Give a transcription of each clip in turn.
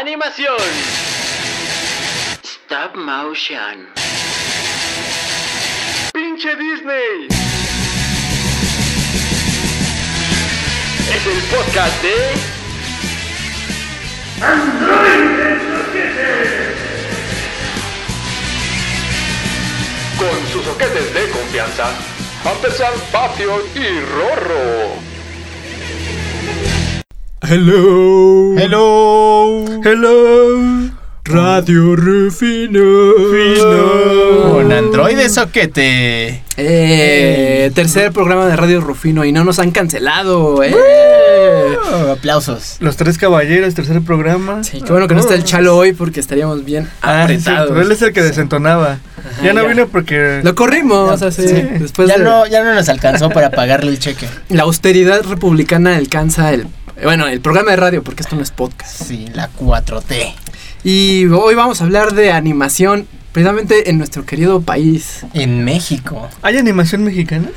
Animación. Stop motion. Pinche Disney. Es el podcast de... Con sus soquetes de confianza, Ampersand, Patio y Rorro. Hello. Hello. Hello. Radio Rufino. Con Android Soquete. Eh, tercer programa de Radio Rufino y no nos han cancelado, eh. Oh, aplausos. Los tres caballeros, tercer programa. Sí, qué bueno que no está el Chalo hoy porque estaríamos bien Ah, sí, apretados. él es el que desentonaba. ya no ya. vino porque. Lo corrimos, así, sí. después ya, de no, ya no nos alcanzó para pagarle el cheque. la austeridad republicana alcanza el bueno, el programa de radio porque esto no es podcast. Sí, la 4T. Y hoy vamos a hablar de animación precisamente en nuestro querido país. En México. ¿Hay animación mexicana?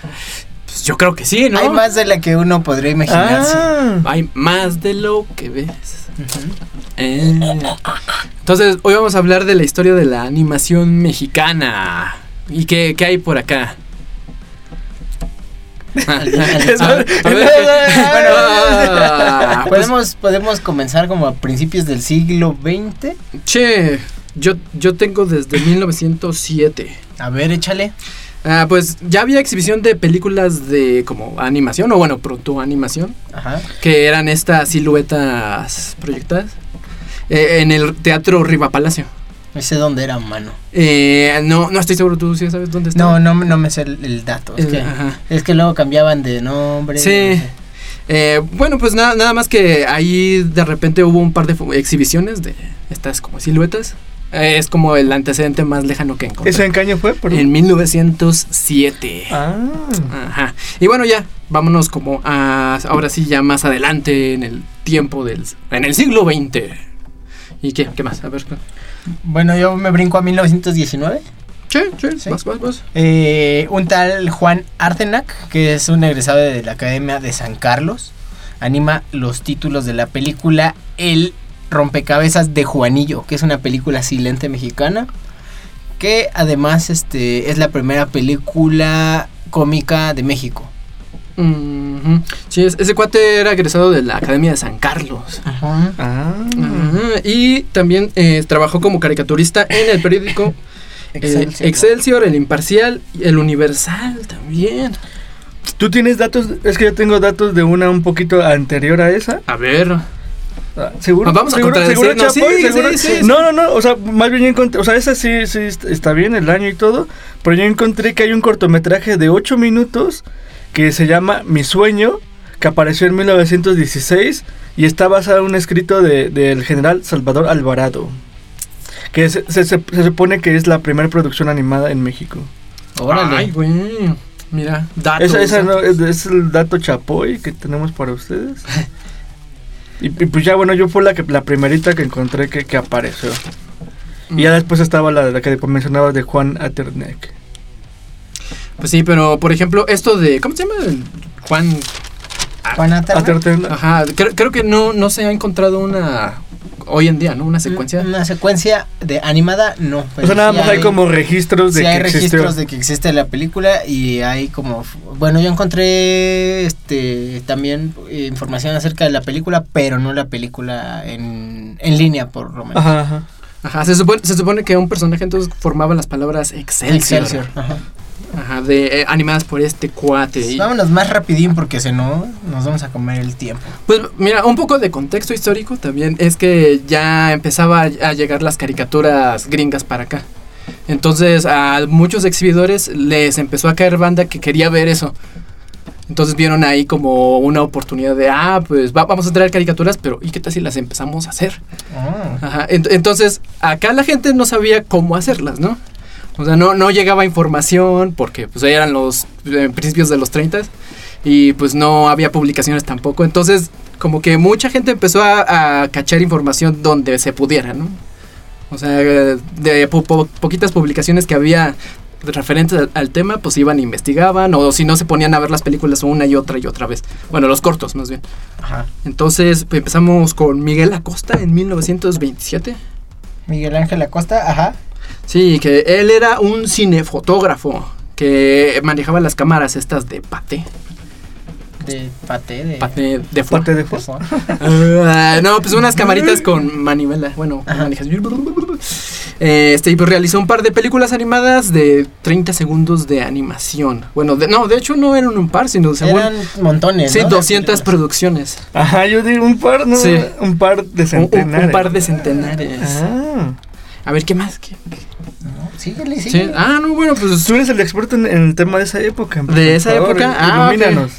Pues yo creo que sí, ¿no? Hay más de la que uno podría imaginarse. Ah. Hay más de lo que ves. Eh. Entonces, hoy vamos a hablar de la historia de la animación mexicana. ¿Y qué, qué hay por acá? Pues, ¿Podemos, podemos comenzar como a principios del siglo XX. che, yo, yo tengo desde 1907. A ver, échale. Ah, pues ya había exhibición de películas de como animación, o bueno, proto animación, Ajá. que eran estas siluetas proyectadas eh, en el Teatro Riva Palacio. No sé dónde era, mano. Eh, no, no estoy seguro, tú sí sabes dónde está. No, no, no me sé el, el dato. Es que, es que luego cambiaban de nombre. Sí. no sé. Eh, bueno, pues nada, nada más que ahí de repente hubo un par de exhibiciones de estas como siluetas. Eh, es como el antecedente más lejano que encontré. ¿Eso en qué año fue? Perdón. En 1907. Ah. Ajá. Y bueno, ya, vámonos como a ahora sí ya más adelante en el tiempo del en el siglo XX. ¿Y qué? ¿Qué más? A ver. Bueno, yo me brinco a 1919. Che, che, Sí. vas, vas, vas. Eh, un tal Juan Artenac, que es un egresado de la Academia de San Carlos, anima los títulos de la película El rompecabezas de Juanillo, que es una película silente mexicana, que además este, es la primera película cómica de México. Mhm. Sí, es- ese cuate era egresado de la Academia de San Carlos. Ah. Ajá, Y también eh, trabajó como caricaturista en el periódico eh, Excelsior. Excelsior, El Imparcial, y El Universal también. ¿Tú tienes datos? Es que yo tengo datos de una un poquito anterior a esa. A ver. Ah, ¿Seguro? Vamos a ¿Seguro, seguro, sí, Chapo? ¿Seguro? sí, sí, sí. No, no, no, o sea, más bien yo encontré, o sea, esa sí, sí est- está bien, el año y todo, pero yo encontré que hay un cortometraje de 8 minutos que se llama Mi Sueño, que apareció en 1916 y está basado en un escrito de- del general Salvador Alvarado, que se, se- se- se supone que es la primera producción animada en México. Órale. Ay, güey. Mira, datos. Esa, esa no, datos. es, es el dato chapoy que tenemos para ustedes. Y, y pues ya bueno, yo fue la que la primerita que encontré que, que apareció. Y ya después estaba la, la que mencionaba de Juan Aternek. Pues sí, pero por ejemplo, esto de. ¿Cómo se llama? Juan. Juan. Aternek. Ajá, creo, creo que no, no se ha encontrado una. Hoy en día, ¿no? Una secuencia. Una secuencia de animada, no. O pero sea, nada sí más hay como registros de Sí que hay existió. registros de que existe la película y hay como bueno yo encontré este también eh, información acerca de la película pero no la película en, en línea por lo menos Ajá, ajá. Ajá, se supone, se supone que un personaje entonces formaba las palabras Excelsior. Excelsior ajá. Ajá, de, eh, animadas por este cuate. Y- vámonos más rapidín porque si no nos vamos a comer el tiempo Pues mira, un poco de contexto histórico también es que ya empezaba a llegar las caricaturas gringas para acá. Entonces a muchos exhibidores les empezó a caer banda que quería ver eso. Entonces vieron ahí como una oportunidad de, ah, pues va- vamos a traer caricaturas, pero ¿y qué tal si las empezamos a hacer? Oh. Ajá, ent- entonces acá la gente no sabía cómo hacerlas, ¿no? O sea, no, no llegaba información porque pues eran los eh, principios de los 30 y pues no había publicaciones tampoco. Entonces como que mucha gente empezó a, a cachar información donde se pudiera, ¿no? O sea, de po- po- poquitas publicaciones que había referentes al, al tema, pues iban e investigaban, o si no se ponían a ver las películas una y otra y otra vez. Bueno, los cortos más bien. Ajá. Entonces pues, empezamos con Miguel Acosta en 1927. Miguel Ángel Acosta, ajá. Sí, que él era un cinefotógrafo que manejaba las cámaras estas de pate. De pate, de... Pate de fuego. De Ah, no, pues unas camaritas con manivela. Bueno, Ajá. manijas. Eh, Este, y pues realizó un par de películas animadas de 30 segundos de animación. Bueno, de- no, de hecho no eran un par, sino según. Eran montones, sí, ¿no? 200 películas. producciones. Ajá, yo digo un par, ¿no? Sí. Un par de Un, un- centenares. un par de centenares. Ah. A ver, ¿qué más? ¿Qué- No, síguele, sí. síguele. Ah, no, bueno, pues. Tú eres el experto en, en el tema de esa época. ¿De esa favor, época? Ah, ilumínanos.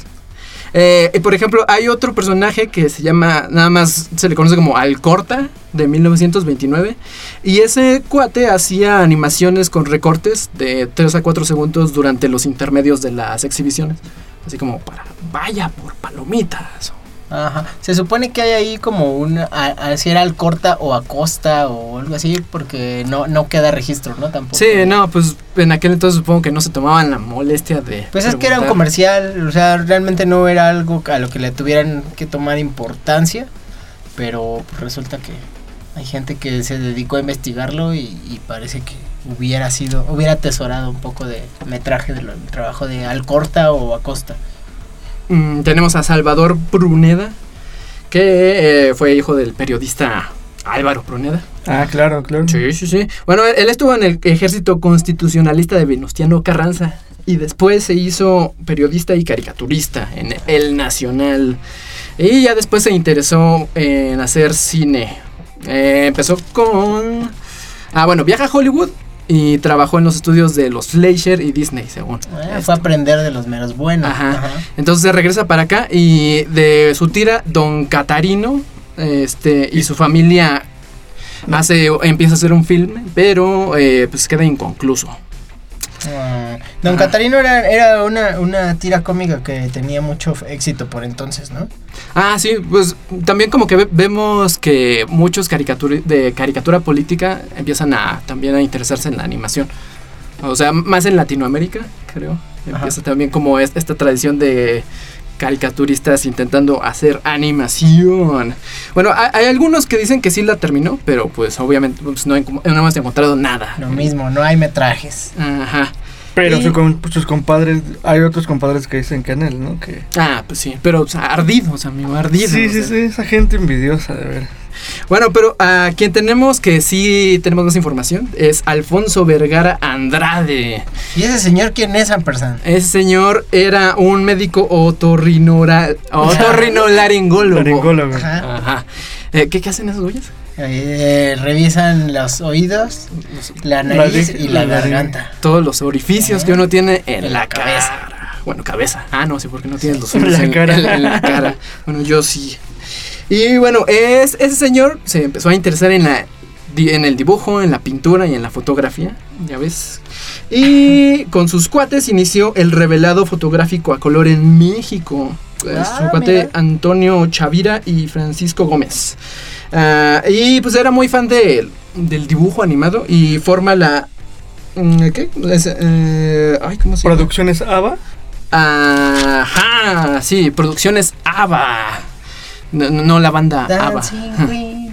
Eh, y por ejemplo, hay otro personaje que se llama, nada más se le conoce como Alcorta, de 1929. Y ese cuate hacía animaciones con recortes de 3 a 4 segundos durante los intermedios de las exhibiciones. Así como para, vaya por palomitas. Ajá. Se supone que hay ahí como un, a, a- si era al corta o acosta o algo así, porque no, no queda registro, ¿no? Tampoco. Sí, no, pues en aquel entonces supongo que no se tomaban la molestia de... Pues es que era un comercial, o sea, realmente no era algo a lo que le tuvieran que tomar importancia, pero resulta que hay gente que se dedicó a investigarlo y, y parece que hubiera sido, hubiera atesorado un poco de metraje del trabajo de Alcorta o Acosta. Mm, tenemos a Salvador Pruneda, que eh, fue hijo del periodista Álvaro Pruneda. Ah, claro, claro. Sí, sí, sí. Bueno, él, estuvo en el ejército constitucionalista de Venustiano Carranza y después se hizo periodista y caricaturista en El Nacional. Y ya después se interesó en hacer cine. Eh, empezó con... Ah, bueno, viaja a Hollywood y trabajó en los estudios de los Fleischer y Disney, según. Esto. fue a aprender de los meros buenos. Ajá. Entonces se regresa para acá y de su tira, Don Catarino este, y su familia hace, empieza a hacer un filme, pero eh, pues queda inconcluso. Ah, Don Ajá. Catarino era, era una, una tira cómica que tenía mucho éxito por entonces, ¿no? Ah, sí, pues también como que ve- vemos que muchos de caricatura política empiezan a también a interesarse en la animación. O sea, más en Latinoamérica, creo. Empieza también como es- esta tradición de caricaturistas intentando hacer animación. Bueno, hay, hay algunos que dicen que sí la terminó, pero pues obviamente pues, no, no hemos encontrado nada. Lo mismo, no hay metrajes. Ajá. Pero Y- su com- sus compadres, hay otros compadres que dicen que en él, ¿no? Que... Ah, pues sí, pero o sea, ardidos, amigo, ardidos. Sí, o sí, sea. sí, esa gente envidiosa, de ver. Bueno, pero a quien tenemos que sí tenemos más información es Alfonso Vergara Andrade. ¿Y ese señor quién es, Ampersand? Ese señor era un médico otorrinolaringólogo. Laringólogo. Ajá. Ajá. Eh, ¿qué, qué hacen esos güeyes? Eh, revisan los oídos, la nariz y la garganta. Todos los orificios que uno tiene en, En la, la cabeza. cabeza. Bueno, cabeza. Ah, no, sí, porque no tienes los En la en, cara. en- en la cara. Bueno, yo sí. Y bueno, es, ese señor se empezó a interesar en la di- en el dibujo, en la pintura y en la fotografía, ya ves. Y con sus cuates inició el revelado fotográfico a color en México. Ah, su cuate mira. Antonio Chavira y Francisco Gómez. Ah, y pues era muy fan de- del dibujo animado y forma la... mm, ¿Qué? Es, eh, ay, ¿cómo se llama? Producciones ABA. Ajá, sí, producciones ABBA. No, la banda ABBA.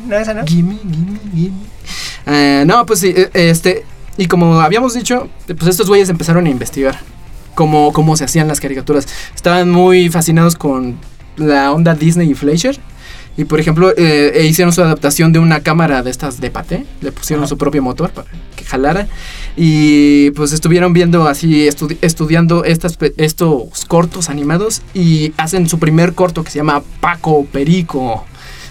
¿No esa no? Gimme, gimme, gimme. Eh, no, pues sí, eh, este. Y como habíamos dicho, pues estos güeyes empezaron a investigar cómo, cómo se hacían las caricaturas. Estaban muy fascinados con la onda Disney y Fleischer. Y por ejemplo, eh, e hicieron su adaptación de una cámara de estas de paté. Le pusieron Ajá. su propio motor para que jalara. Y pues estuvieron viendo así, estudi- estudiando estas, estos cortos animados. Y hacen su primer corto que se llama Paco Perico.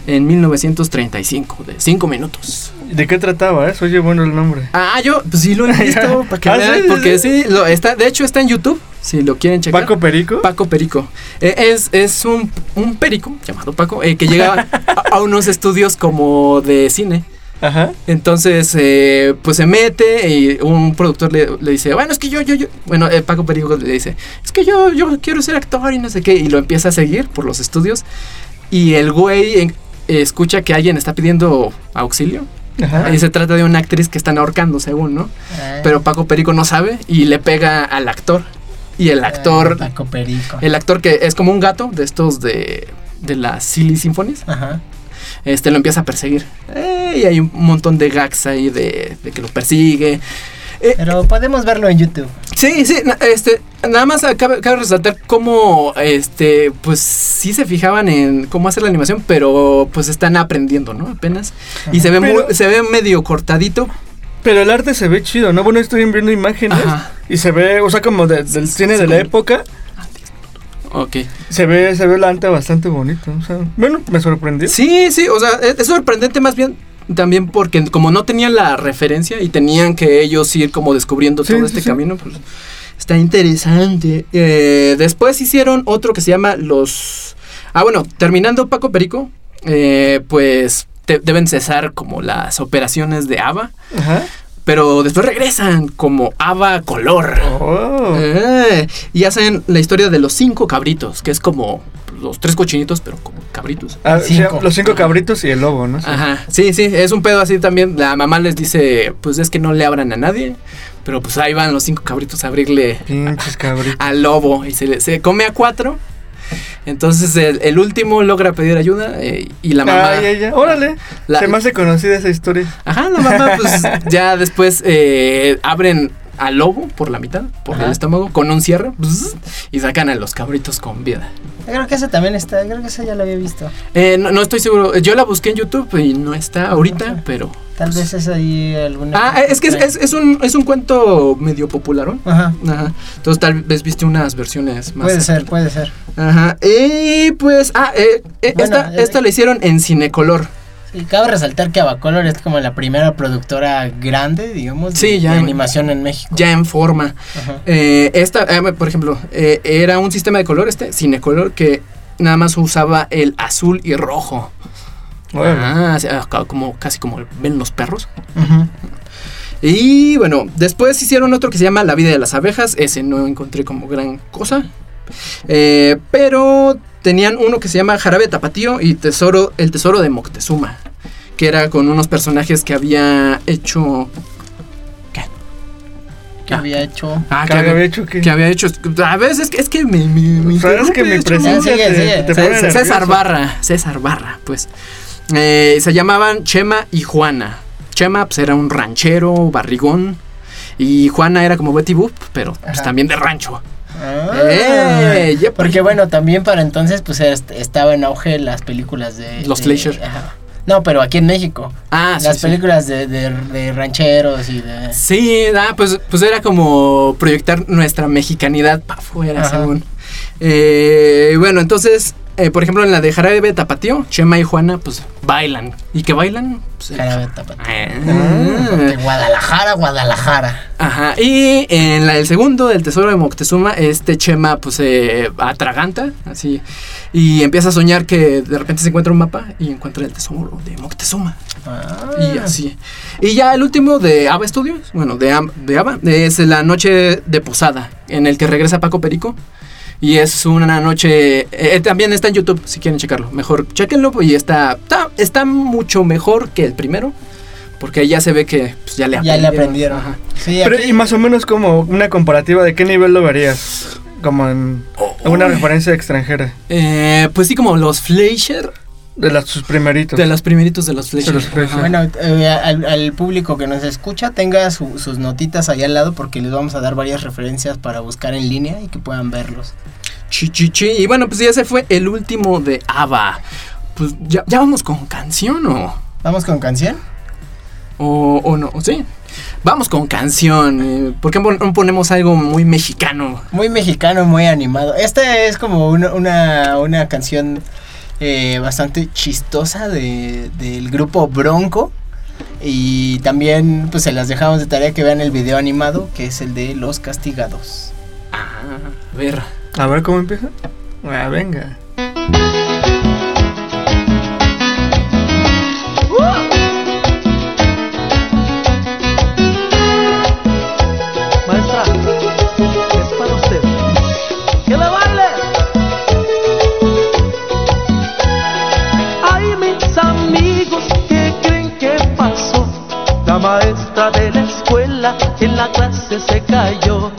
En 1935, de 5 minutos. ¿De qué trataba, eh? Oye, bueno el nombre. Ah, yo, pues sí lo he visto, para que Ah, vean, porque sí. sí, lo, está, de hecho está en YouTube, si lo quieren checar. Paco Perico. Paco Perico. Eh, es es un, un perico llamado Paco eh, que llega a, a unos estudios como de cine. Ajá. Entonces, eh, pues se mete y un productor le, le dice, bueno, es que yo, yo, yo. Bueno, eh, Paco Perico le dice, es que yo, yo quiero ser actor y no sé qué. Y lo empieza a seguir por los estudios. Y el güey en- escucha que alguien está pidiendo auxilio. Ajá. Y se trata de una actriz que están ahorcando, según, ¿no? Ah. Pero Paco Perico no sabe y le pega al actor. Y el actor, Ah, Paco Perico. el actor que es como un gato de estos de, de las Silly Symphonies, Ajá. este lo empieza a perseguir. Eh, y hay un montón de gags ahí de, de que lo persigue. Pero podemos verlo en YouTube. Sí, sí, este, nada más cabe, cabe resaltar cómo, este, pues sí se fijaban en cómo hacer la animación, pero pues están aprendiendo, ¿no? Apenas. Y se ve, muy- se ve medio cortadito. Pero el arte se ve chido, ¿no? Bueno, estoy viendo imágenes Ajá. y se ve, o sea, como de- del cine de la como- época, Ok. se ve, se ve el arte bastante bonito. O sea, bueno, me sorprendió. Sí, sí, o sea, es, es sorprendente más bien también porque como no tenían la referencia y tenían que ellos ir como descubriendo Sí, todo sí, este sí. camino, pues está interesante. Eh, después hicieron otro que se llama los... Ah, bueno, terminando Paco Perico, eh, pues te- deben cesar como las operaciones de ABA, Ajá. pero después regresan como ABA Color. Oh. Eh, y hacen la historia de los cinco cabritos, que es como los tres cochinitos, pero como cabritos. Ah, sí, los cinco cabritos y el lobo, ¿no? Sí. Ajá, sí, sí, es un pedo así también. La mamá les dice, pues es que no le abran a nadie, pero pues ahí van los cinco cabritos a abrirle Pinches cabritos. al lobo y se, le- se come a cuatro. Entonces el, el último logra pedir ayuda eh, y la mamá... Ay. Órale. la- Se me hace conocida esa historia. Ajá, la mamá pues ya después eh, abren al lobo por la mitad, por Ajá. el estómago, con un cierre bzz, y sacan a los cabritos con vida. Creo que ese también está. Creo que ese ya lo había visto. Eh, no, no estoy seguro, yo la busqué en YouTube y no está ahorita, Ajá. pero... Tal vez es ahí alguna. Ah, es que es, es- es un, es un cuento medio popular, Ajá. Ajá. Entonces tal vez viste unas versiones más. Puede ser, puede ser. Ajá. Y pues, ah, eh, eh, Bueno, esta, eh, esta la hicieron en Cinecolor. Sí, cabe resaltar que Abacolor es como la primera productora grande, digamos, de, Sí, ya de en- animación en México. Ya en forma. Ajá. Eh, esta, eh, por ejemplo, eh, era un sistema de color, este, Cinecolor, que nada más usaba el azul y rojo. Ah, ca- como, casi como ven los perros. Y bueno, después hicieron otro que se llama La vida de las abejas. Ese no encontré como gran cosa. Eh, pero tenían uno que se llama Jarabe Tapatío y Tesoro, El Tesoro de Moctezuma. Que era con unos personajes que había hecho. Que había hecho. Ah, ¿Qué había hecho qué? que había hecho. A veces es que, es que me, me, me ¿Sabes que mi interrumpes, presencia sigue, te, sigue. te Cé- pone César nervioso? Barra, César Barra, pues. Eh, se llamaban Chema y Juana. Chema pues era un ranchero, barrigón. Y Juana era como Betty Boop, pero pues, también de rancho. Ah, Eh, porque bueno, también para entonces pues est- estaba en auge las películas de... Los ajá. No, pero aquí en México. Ah, sí, las sí. películas de, de- de rancheros y de... Sí, ah, pues, pues era como proyectar nuestra mexicanidad para afuera, según. Eh, bueno, entonces, eh, por ejemplo, en la de Jarabe Tapatío, Chema y Juana, pues bailan. ¿Y qué bailan? Pues, Jarabe Tapatío. Ah. De Guadalajara, Guadalajara. Ajá, y en la del segundo, del tesoro de Moctezuma, este Chema pues se atraganta, así, y empieza a soñar que de repente se encuentra un mapa y encuentra el tesoro de Moctezuma, Ah. y así. Y ya el último de Ava Studios, bueno, de, de Ava, es La Noche de Posada, en el que regresa Paco Perico. Y es una noche. eh, también está en YouTube, si quieren checarlo. Mejor chequenlo. Y está, está, está mucho mejor que el primero. Porque ya se ve que pues, ya le Ya aprendieron. le aprendieron. Ajá. Sí, Pero, aquí- y más o menos como una comparativa de qué nivel lo verías. Como en alguna Uy. referencia extranjera. Eh, pues sí, como los Fleischer. De las, sus primeritos. De los primeritos de los. Ajá. Bueno, eh, al, al público que nos escucha, tenga su- sus notitas ahí al lado porque les vamos a dar varias referencias para buscar en línea y que puedan verlos. Chi, chi, chi. Y bueno, pues ya se fue el último de ABBA. Pues ya, ya vamos con canción o. ¿Vamos con canción? O, o no, sí. Vamos con canción. eh, ¿Por qué no ponemos algo muy mexicano? Muy mexicano, muy animado. Esta es como una, una, una canción eh, bastante chistosa de, del grupo Bronco. Y también pues se las dejamos de tarea que vean el video animado, que es el de Los Castigados. Ah, a ver. A ver cómo empieza. Ah, venga. Escuela, en la clase se cayó.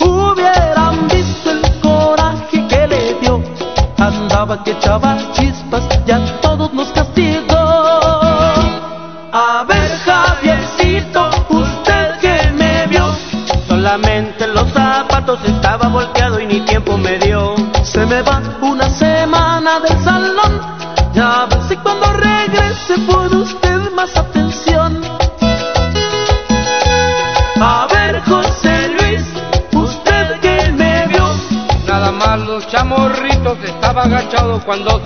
Hubieran visto el coraje que le dio. Andaba que echaba chispas, ya todos nos castigó. A ver, Javiercito, usted que me vio. Solamente los zapatos estaba volteado y ni tiempo me dio. Se me va una cuando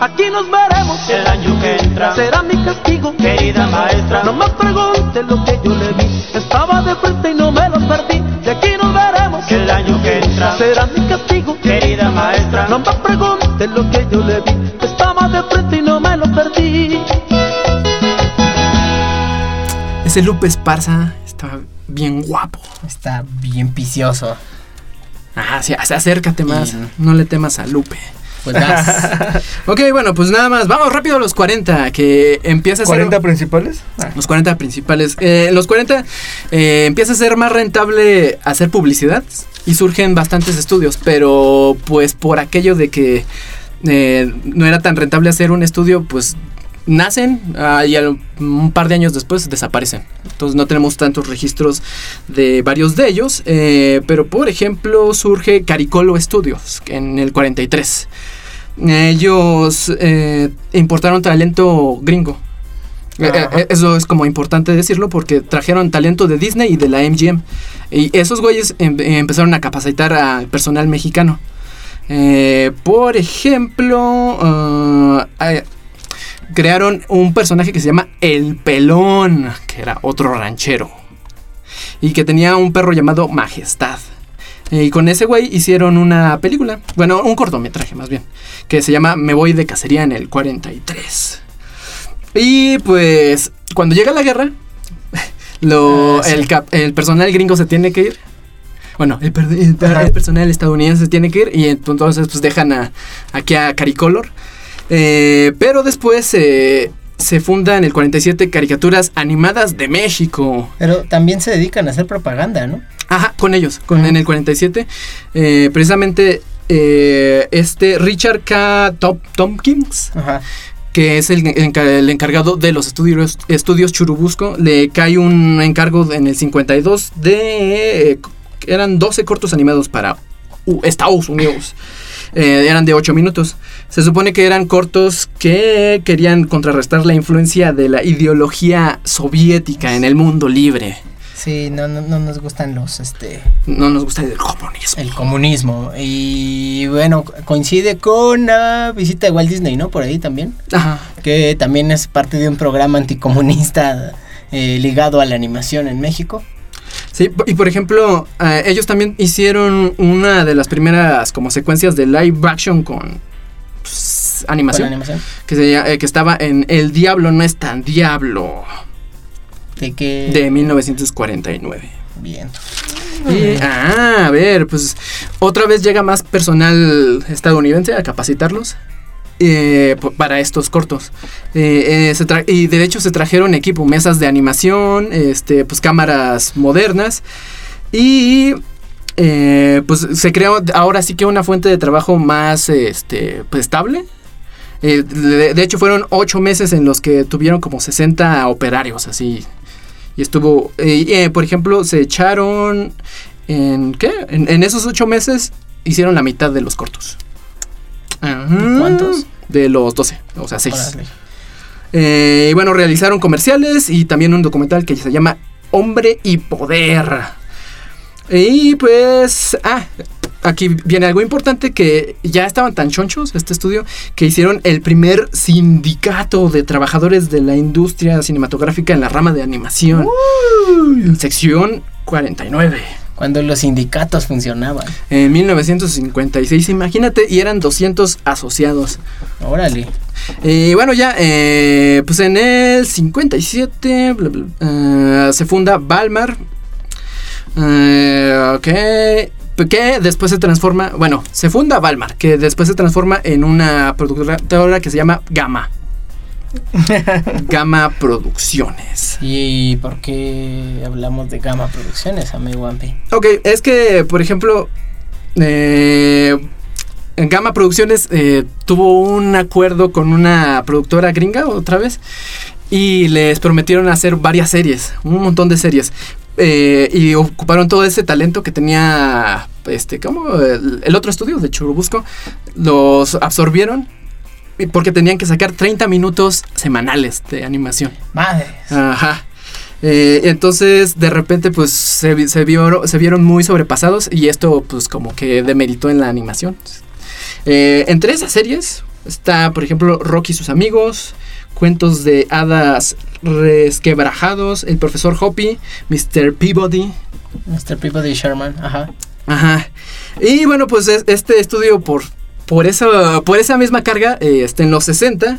Aquí nos veremos El año que entra. Será mi castigo, Querida maestra. No me pregunte lo que yo le vi. Estaba de frente y no me lo perdí. De aquí nos veremos El año que entra. Será mi castigo, Querida maestra. no me pregunte lo que yo le vi. Estaba de frente y no me lo perdí. Ese Lupe Esparza está bien guapo. Está bien vicioso. Ah, sí, acércate más. Bien. No le temas a Lupe. Pues vas. Ok, bueno, pues nada más. Vamos rápido a los 40, que empieza a ser... ¿40 principales? Ah, Los 40 principales. Eh, los 40 eh, empieza a ser más rentable hacer publicidad y surgen bastantes estudios, pero pues por aquello de que eh, no era tan rentable hacer un estudio, pues nacen ah, y al- un par de años después desaparecen. Entonces no tenemos tantos registros de varios de ellos, eh, pero por ejemplo surge Caricolo Studios en el 43. Ellos eh, importaron talento gringo. Eh, Ajá. eso es como importante decirlo porque trajeron talento de Disney y de la MGM. Y esos güeyes em- empezaron a capacitar al personal mexicano. Eh, por ejemplo, ah, crearon un personaje que se llama El Pelón, que era otro ranchero. Y que tenía un perro llamado Majestad. Y con ese güey hicieron una película, bueno, un cortometraje más bien, que se llama Me voy de cacería en el 43. Y pues cuando llega la guerra, lo, Ah, sí. el, cap- el personal gringo se tiene que ir. Bueno, el, el personal estadounidense se tiene que ir y ent- entonces pues dejan a, aquí a Caricolor. Eh, pero después eh, se funda en el 47 Caricaturas Animadas de México. Pero también se dedican a hacer propaganda, ¿no? Ajá, con ellos, con, Ajá. en el 47. eh, precisamente este Richard K. Top, Tompkins, Ajá. que es el, enca- el encargado de los estudios, estudios Churubusco, le cae un encargo en el 52 de... eh, eran 12 cortos animados para uh, Estados Unidos. Eh, eran de 8 minutos. Se supone que eran cortos que querían contrarrestar la influencia de la ideología soviética en el mundo libre. Sí, no, no, no nos gustan los, este, No nos gusta el comunismo. el comunismo. Y bueno, coincide con la visita de Walt Disney, ¿no? Por ahí también. Ajá. Que también es parte de un programa anticomunista eh, ligado a la animación en México. Sí, y por ejemplo, eh, ellos también hicieron una de las primeras como secuencias de live action con pues, animación, animación. que, se eh, que estaba en El Diablo no es tan Diablo, De que... de 1949. Bien. Y, ah, a ver, pues otra vez llega más personal estadounidense a capacitarlos eh, para estos cortos. Eh, eh, y de hecho se trajeron equipo, mesas de animación, este, pues cámaras modernas y eh, pues se creó ahora sí que una fuente de trabajo más este, pues, estable. De, hecho, fueron ocho meses en los que tuvieron como 60 operarios, así. Y estuvo, por ejemplo, se echaron en, ¿qué? En esos ocho meses hicieron la mitad de los cortos. Ajá. ¿Cuántos? De los 12, o sea, 6. Órale. Eh, y bueno, realizaron comerciales y también un documental que se llama Hombre y Poder. Y pues, ah, aquí viene algo importante que ya estaban tan chonchos este estudio que hicieron el primer sindicato de trabajadores de la industria cinematográfica en la rama de animación. Sección 49. Cuando los sindicatos funcionaban. En 1956, imagínate, y eran 200 asociados. Órale. Y bueno, ya, eh, pues en el 57 bla, bla, eh, se funda Balmar. Eh, ok. Que después se transforma, bueno, se funda Balmar, que después se transforma en una productora que se llama Gamma. Gamma Producciones. ¿Y por qué hablamos de Gama Producciones, amigo Ampi? Ok, es que, por ejemplo, eh, Gamma Producciones eh, tuvo un acuerdo con una productora gringa otra vez y les prometieron hacer varias series, un montón de series. Eh, y ocuparon todo ese talento que tenía este, ¿cómo? El, el otro estudio de Churubusco. Los absorbieron porque tenían que sacar 30 minutos semanales de animación. Madre. Ajá. Eh, entonces, de repente, pues se, vi- se, vio- se vieron muy sobrepasados y esto, pues, como que demeritó en la animación. Eh, entre esas series está, por ejemplo, Rocky y sus amigos, Cuentos de hadas resquebrajados, El profesor Hoppy, Mr. Peabody. Mr. Peabody Sherman, ajá. Ajá. Y bueno, pues es- este estudio, por, por, esa, por esa misma carga, eh, este, en los 60,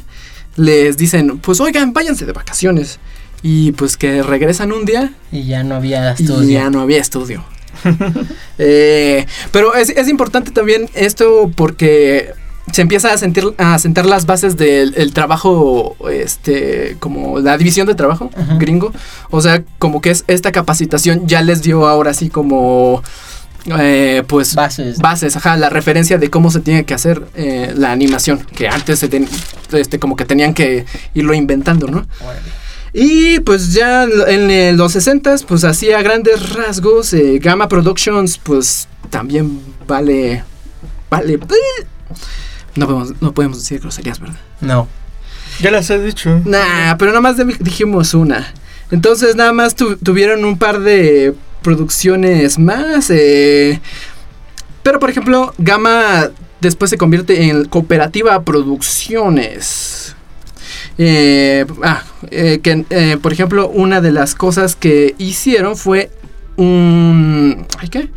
les dicen, pues oigan, váyanse de vacaciones. Y pues que regresan un día Y ya no había y estudio. ya no había estudio. Eh, pero es, es importante también esto porque se empieza a sentir a sentar las bases del el trabajo este como la división de trabajo Ajá. gringo o sea como que es esta capacitación ya les dio ahora sí como eh, pues Bases. bases ajá la referencia de cómo se tiene que hacer eh, la animación que antes se ten- este como que tenían que irlo inventando no y pues ya en eh, los 60 pues así a grandes rasgos, eh, Gamma Productions pues también vale... Vale... No podemos, no podemos decir groserías, ¿verdad? No. Ya las he dicho. Nah, pero nada más dijimos una. Entonces nada más tu- tuvieron un par de producciones más. eh, pero por ejemplo, Gamma después se convierte en Cooperativa Producciones. Eh, ah, eh, que eh, por ejemplo, una de las cosas que hicieron fue un. ¿Ay qué?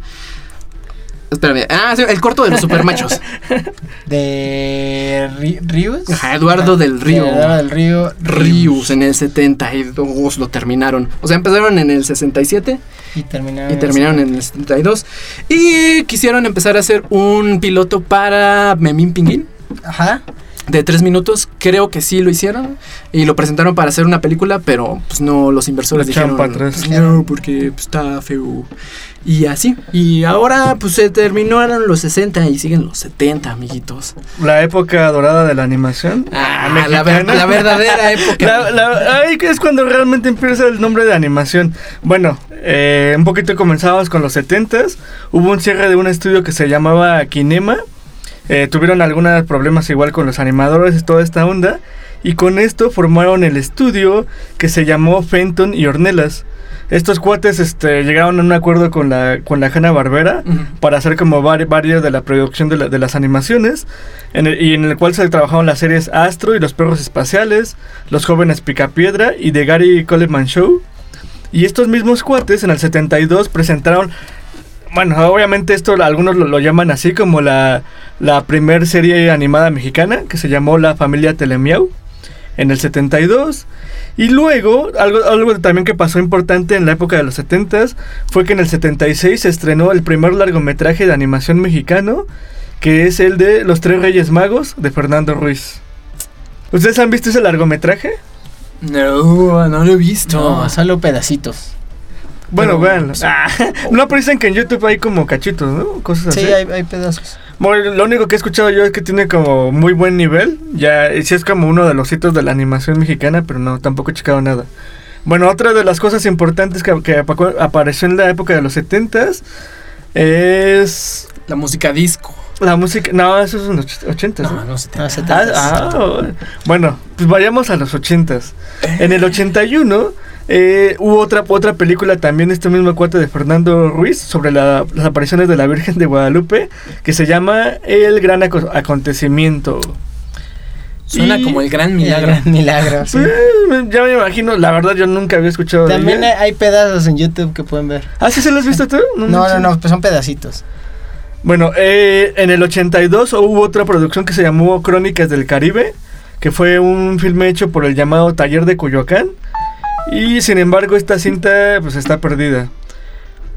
Espérame. Ah, sí, el corto de los supermachos. De Ri- Rius. Ajá, Eduardo del De Río. Eduardo del Río. Rius en el 72 lo terminaron. O sea, empezaron en el 67 Y terminaron. y terminaron en el 72. Y quisieron empezar a hacer un piloto para Memín Pinguín Ajá. De tres minutos. Creo que sí lo hicieron. Y lo presentaron para hacer una película, pero pues no, los inversores dijeron. "Pues, no, porque pues, está feo. Y así. Y ahora pues se terminaron los 60 y siguen los 70, amiguitos. La época dorada de la animación. Ah, la, ver- la verdadera época. La- la- ahí es cuando realmente empieza el nombre de animación. Bueno, eh, un poquito comenzamos con los 70s. Hubo un cierre de un estudio que se llamaba Kinema. Eh, tuvieron algunos problemas igual con los animadores y toda esta onda. Y con esto formaron el estudio que se llamó Fenton y Ornelas. Estos cuates este, llegaron a un acuerdo con la, con la Hanna Barbera para hacer como vari- varias de la producción de, la- de las animaciones, en el- y en el cual se trabajaron las series Astro y los perros espaciales, Los jóvenes Picapiedra y The Gary Coleman Show. Y estos mismos cuates en el 72 presentaron, bueno, obviamente esto algunos lo, lo llaman así como la, la primer serie animada mexicana que se llamó La familia Telemiau en el 72. Y luego, algo, algo también que pasó importante en la época de los 70s fue que en el 76 se estrenó el primer largometraje de animación mexicano, que es el de Los Tres Reyes Magos de Fernando Ruiz. ¿Ustedes han visto ese largometraje? No, no lo he visto. No, solo pedacitos. Bueno, Pero- véanlo. Ah, no, pero dicen que en YouTube hay como cachitos, ¿no? Cosas Sí, así. hay, hay pedazos. Bueno, lo único que he escuchado yo es que tiene como muy buen nivel. Ya, sí es como uno de los hitos de la animación mexicana, pero no, tampoco he checado nada. Bueno, otra de las cosas importantes que, que apa- apareció en la época de los 70s es La música disco. la música. No, eso es en los 80s. ¿no? No, no sé. No, Ah, 70s. ah, oh. bueno, pues vayamos a los 80s. En el 81 eh, hubo otra, otra película también, este mismo cuate de Fernando Ruiz, sobre la- las apariciones de la Virgen de Guadalupe, que se llama El Gran Aco- Acontecimiento. Suena Y- como el gran El milagro. gran milagro, sí. Eh, ya me imagino, la verdad yo nunca había escuchado También hay, pedazos en YouTube que pueden ver. ¿Ah, sí se lo has visto tú? No, no, manches. no, pues son pedacitos. Bueno, eh, en el 82 hubo otra producción que se llamó Crónicas del Caribe, que fue un filme hecho por el llamado Taller de Coyoacán. Y sin embargo, esta cinta pues está perdida.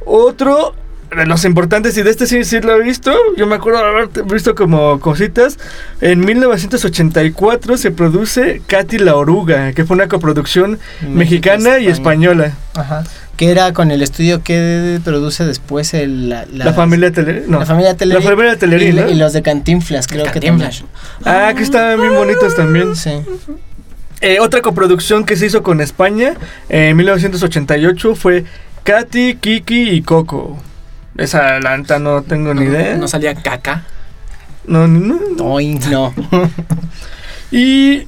Otro de los importantes, y de este sí, sí lo he visto, yo me acuerdo de haber visto como cositas. En 1984 se produce Katy la Oruga, que fue una coproducción mexicana y española. Ajá. Que era con el estudio que produce después el, la, La, familia Tele, no. la familia Telerín. La familia Telerín, y, ¿no? y los de Cantinflas, creo Cantinflas. que Ah, que estaban bien bonitos también. también. Sí. Eh, otra coproducción que se hizo con España eh, en 1988 fue Katy, Kiki y Coco. Esa la neta no tengo ni idea. No salía caca. No, no, no. No. Y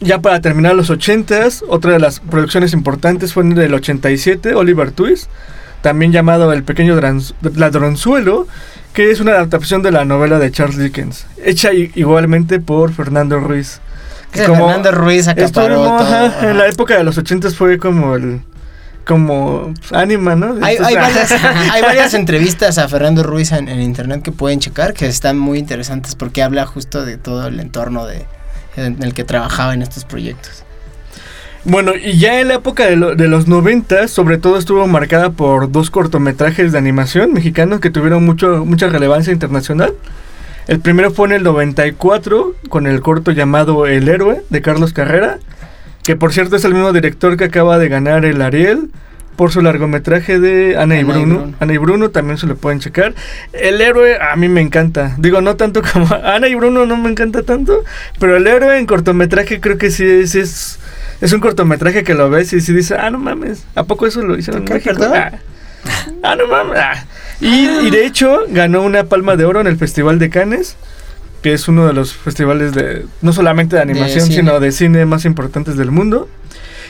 ya para terminar los 80s, otra de las producciones importantes fue en el 87, Oliver Twist, también llamado El pequeño ladronzuelo, que es una adaptación de la novela de Charles Dickens, hecha igualmente por Fernando Ruiz. Que Fernando Ruiz acaparó todo. ajá, en la época de los 80s fue como el como ánima, ¿no? Hay varias, hay varias entrevistas a Fernando Ruiz en, en internet que pueden checar, que están muy interesantes porque habla justo de todo el entorno de, en el que trabajaba en estos proyectos. Bueno, y ya en la época de, lo- de los 90, sobre todo estuvo marcada por dos cortometrajes de animación mexicanos que tuvieron mucho, mucha relevancia internacional. El primero fue en el 94 con el corto llamado El Héroe de Carlos Carrera, que por cierto es el mismo director que acaba de ganar el Ariel por su largometraje de Ana, y, Ana y Bruno. Bruno. Ana y Bruno también se lo pueden checar. El Héroe a mí me encanta. Digo, no tanto como Ana y Bruno no me encanta tanto, pero El Héroe en cortometraje creo que sí, sí es... Es un cortometraje que lo ves y sí dices, ah, no mames, ¿a poco eso lo hicieron en. Ah, ah, no mames. ah". Y, y de hecho ganó una palma de oro en el Festival de Cannes, que es uno de los festivales de, no solamente de animación, sino de cine más importantes del mundo.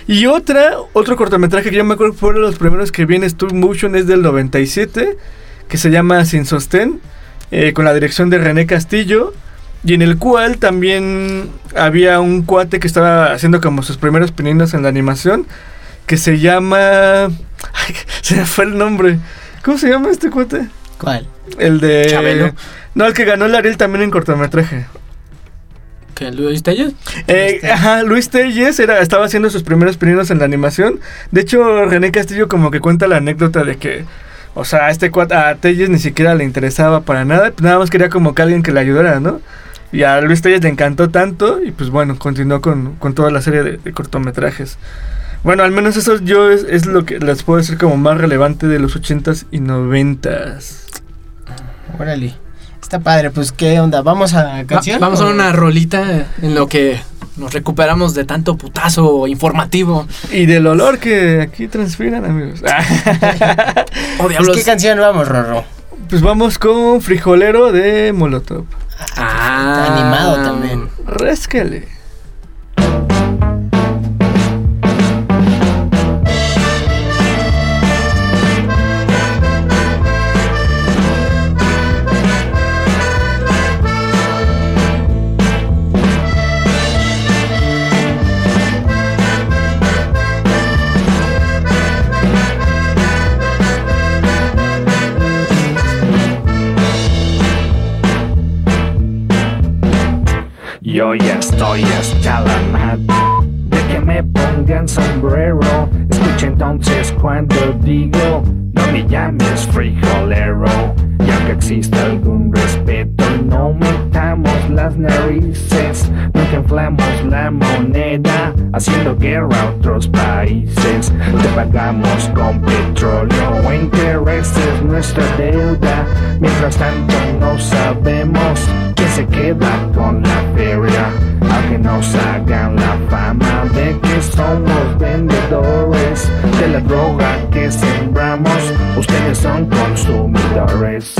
Y otra, otro cortometraje que yo me acuerdo que fue uno de los primeros que vi en Stop Motion es del 97, que se llama Sin Sostén, eh, con la dirección de René Castillo, y en el cual también había un cuate que estaba haciendo como sus primeros pininos en la animación, que se llama... Ay, se me fue el nombre. ¿Cómo se llama este cuate? ¿Cuál? El de... Chabelo. No, el que ganó el Ariel también en cortometraje. ¿Que lo viste ellos? Eh, ajá, Luis Telles era, estaba haciendo sus primeros pininos en la animación. De hecho, René Castillo como que cuenta la anécdota de que, o sea, a este cuat- a Telles ni siquiera le interesaba para nada, nada más quería como que alguien que le ayudara, ¿no? Y a Luis Telles le encantó tanto y pues bueno, continuó con, con toda la serie de, de cortometrajes. Bueno, al menos eso yo es, es lo que les puedo decir como más relevante de los 80s y 90s. Órale. Está padre, pues qué onda. ¿Vamos a Va- canción? vamos a ¿O- una rolita en lo que nos recuperamos de tanto putazo informativo. Y del olor que aquí transpiran, amigos. Oh, Pues, diablos. ¿Qué canción vamos, Rorro? pues vamos con Frijolero de Molotov. Ah. Animado también. Résquele. Yo ya estoy hasta la madre de que me pongan sombrero. Escucha entonces cuando digo, no me llames frijolero. Ya que existe algún las narices, nunca inflamos la moneda, haciendo guerra a otros países. Te pagamos con petróleo o intereses nuestra deuda. Mientras tanto no sabemos quién se queda con la feria, aunque nos hagan la fama de que somos vendedores de la droga que sembramos. Ustedes son consumidores.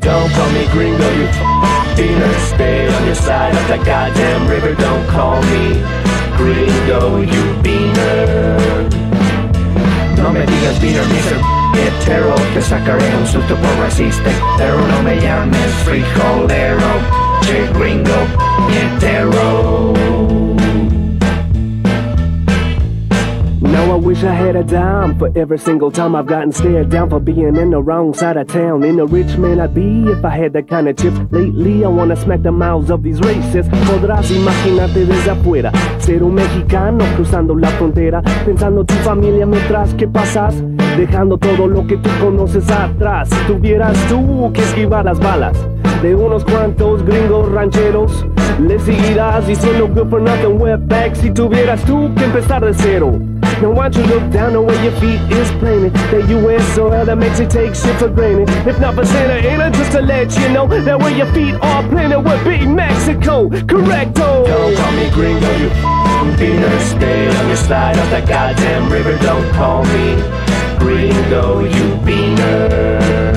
Don't call me gringo, you beaner. Stay on your side of that goddamn river. Don't call me gringo, you beaner. No me digas beaner, Mr. Hetero. Te sacaré un susto por racista. Pero no me llames frijolero. Che gringo, hetero. Now I wish I had a dime for every single time I've gotten stared down for being in the wrong side of town. In a rich man I'd be if I had that kind of chips. Lately I wanna smack the mouths of these racists. Podrás imaginarte desde afuera ser un mexicano cruzando la frontera, pensando tu familia mientras que pasas, dejando todo lo que tú conoces atrás. Si tuvieras tú que esquivar las balas de unos cuantos gringos rancheros, le seguirás diciendo good for nothing wetback si tuvieras tú que empezar de cero. Now don't you look down on where your feet is planted That US soil that makes you take shit for granted If not for Santa Ana, just to let you know That where your feet are planted would be Mexico Correcto Don't call me gringo, you beaner. Stay on your side of that goddamn river. Don't call me gringo, you beaner.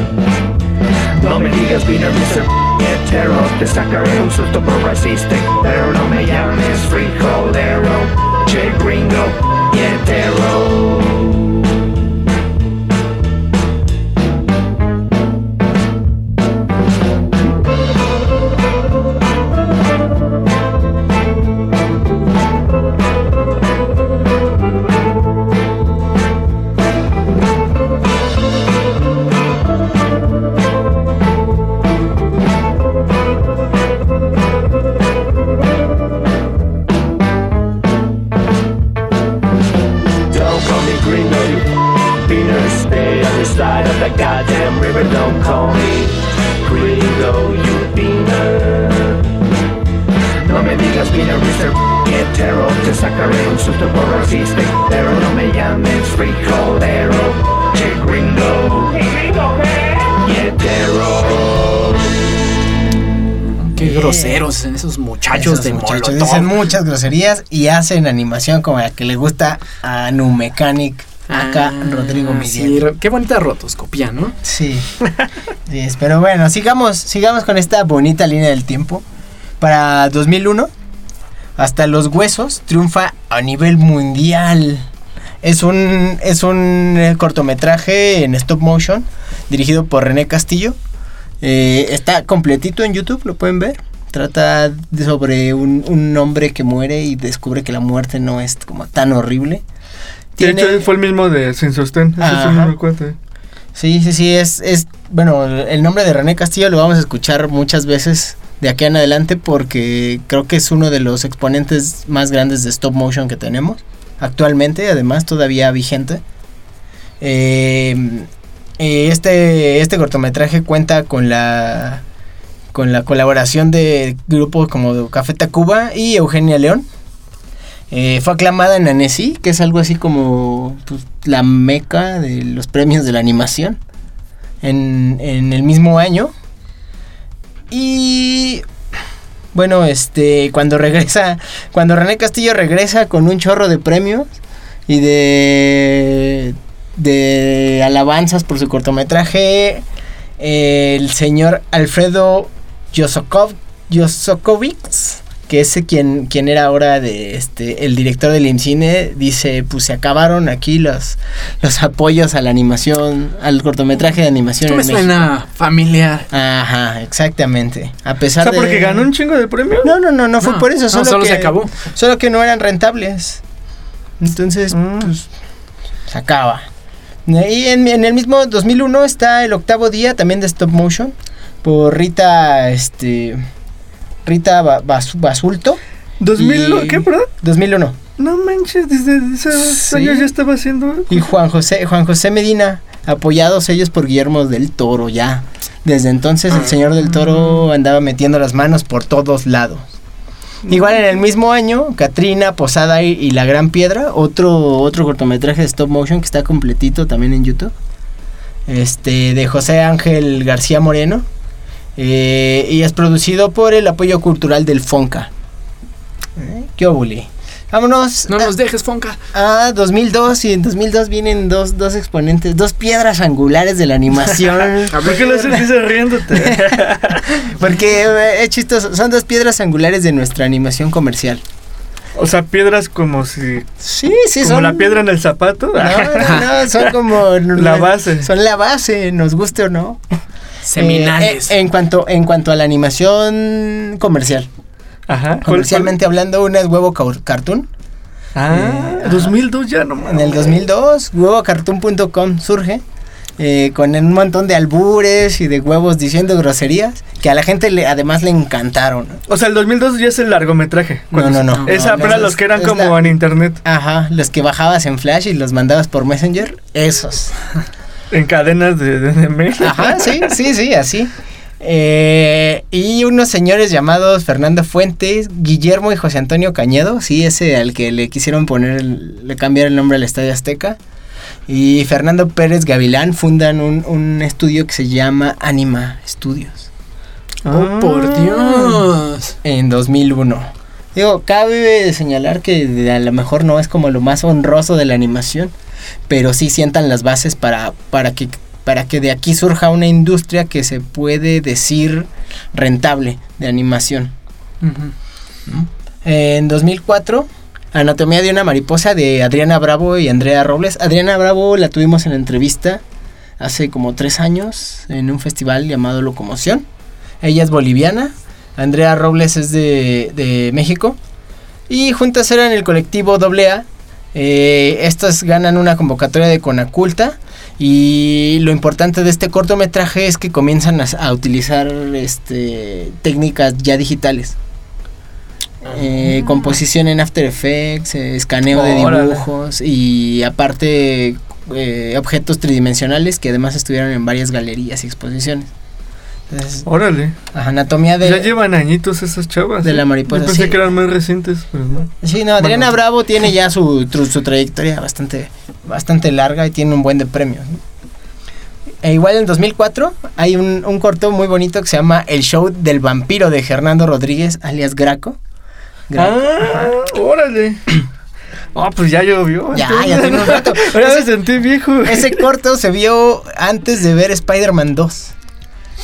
No me digas Mr. Hetero. Te sacaré un susto por racista. Pero no me llames frijolero. Muchachos Esos de muchachos Molotov. dicen muchas groserías y hacen animación como la que le gusta a Nu Mechanic. Acá Ah, Rodrigo sí, Miguel. ro- qué bonita rotoscopía, ¿no? Sí. Sí, pero bueno, sigamos, sigamos con esta bonita línea del tiempo. Para 2001, hasta los huesos triunfa a nivel mundial. Es un, es un eh, cortometraje en stop motion dirigido por René Castillo. Eh, está completito en YouTube, lo pueden ver. Trata de- sobre un, un hombre que muere y descubre que la muerte no es como tan horrible. De hecho, fue el mismo de Sin Sostén. Ese sí cuenta. Sí, sí, sí, es, es, bueno, el nombre de René Castillo lo vamos a escuchar muchas veces de aquí en adelante porque creo que es uno de los exponentes más grandes de stop motion que tenemos actualmente, además todavía vigente. Eh, eh, este, este cortometraje cuenta con la con la colaboración de grupos como Café Tacuba y Eugenia León. Eh, fue aclamada en Annecy, que es algo así como pues, la meca de los premios de la animación, en, en el mismo año. Y bueno, este, cuando regresa, cuando René Castillo regresa con un chorro de premios y de, de alabanzas por su cortometraje, el señor Alfredo Yosokov, Yosokovic, que es quien, quien era ahora de este el director del IMCINE, dice pues se acabaron aquí los, los apoyos a la animación, al cortometraje de animación. Esto me en México. suena familiar. Ajá, exactamente. A O pesar sea, de porque ganó un chingo de premios. No, no, no, no fue No, por eso, no, solo, solo que, se acabó. Solo que no eran rentables. Entonces, Mm. pues se acaba. Y en, en el mismo 2001 está el octavo día también de stop motion por Rita este Rita Ba- Bas- Basulto. 2000, Y- ¿qué, perdón? 2001. No manches, desde esos Sí. años ya estaba haciendo. Y Juan José Juan José Medina apoyados ellos por Guillermo del Toro ya. Desde entonces el señor del Toro andaba metiendo las manos por todos lados. Igual en el mismo año, Katrina, Posada y, y La Gran Piedra, otro, otro cortometraje de stop motion que está completito también en YouTube. Este, de José Ángel García Moreno. Eh, y es producido por el apoyo cultural del Fonca. Eh, ¿Qué obuli? Vámonos No a- nos dejes, Fonca. a 2002 y en 2002 vienen dos, dos exponentes, dos piedras angulares de la animación. ¿Por qué lo haces riéndote? Porque eh, es chistoso, son dos piedras angulares de nuestra animación comercial. O sea, piedras como si... Sí, sí, como son la piedra en el zapato. No, no, no, son como La base. Son la base, nos guste o no. Seminales. Eh, eh, en cuanto en cuanto a la animación comercial, Ajá. ¿Cuál- comercialmente hablando, una es Huevo Cartoon. Ah, Eh, 2002 ya no En el 2002, huevocartoon.com surge eh, con un montón de albures y de huevos diciendo groserías que a la gente le, además le encantaron. O sea, el 2002 ya es el largometraje. No, no, no. Esa No, para no, los que eran como la- en internet, Ajá, los que bajabas en Flash y los mandabas por Messenger, esos. En cadenas de, de, de mail. Ajá, sí, sí, sí, así. Eh, y unos señores llamados Fernando Fuentes, Guillermo y José Antonio Cañedo, sí, ese al que le quisieron poner, le cambiar el nombre al Estadio Azteca. Y Fernando Pérez Gavilán fundan un, un estudio que se llama Anima Studios Oh, por Dios. en 2001. Digo, cabe señalar que a lo mejor no es como lo más honroso de la animación, pero sí sientan las bases para, para, que, para que de aquí surja una industria que se puede decir rentable de animación. En 2004, Anatomía de una mariposa de Adriana Bravo y Andrea Robles. Adriana Bravo la tuvimos en entrevista hace como tres años en un festival llamado Locomoción. Ella es boliviana, Andrea Robles es de, de México y juntas eran el colectivo AA. Eh, estas ganan una convocatoria de Conaculta y lo importante de este cortometraje es que comienzan a, a utilizar este, técnicas ya digitales. Eh, composición en After Effects, eh, escaneo de Órale. dibujos y aparte eh, objetos tridimensionales que además estuvieron en varias galerías y exposiciones. Entonces, Órale. anatomía de... Ya llevan añitos esas chavas. de ¿eh? la mariposa, Yo pensé sí. que eran más recientes, pero no. Sí, no, Adriana Bueno. Bravo tiene ya su, su trayectoria bastante, bastante larga y tiene un buen de premios. ¿no? E igual en 2004 hay un, un corto muy bonito que se llama El Show del Vampiro de Fernando Rodríguez, alias Graco. Graco. Ah, órale. Ah, pues ya llovió. Ya, entonces. ya tiene un rato. Ahora me Ese- sentí viejo. Ese corto se vio antes de ver Spider-Man 2.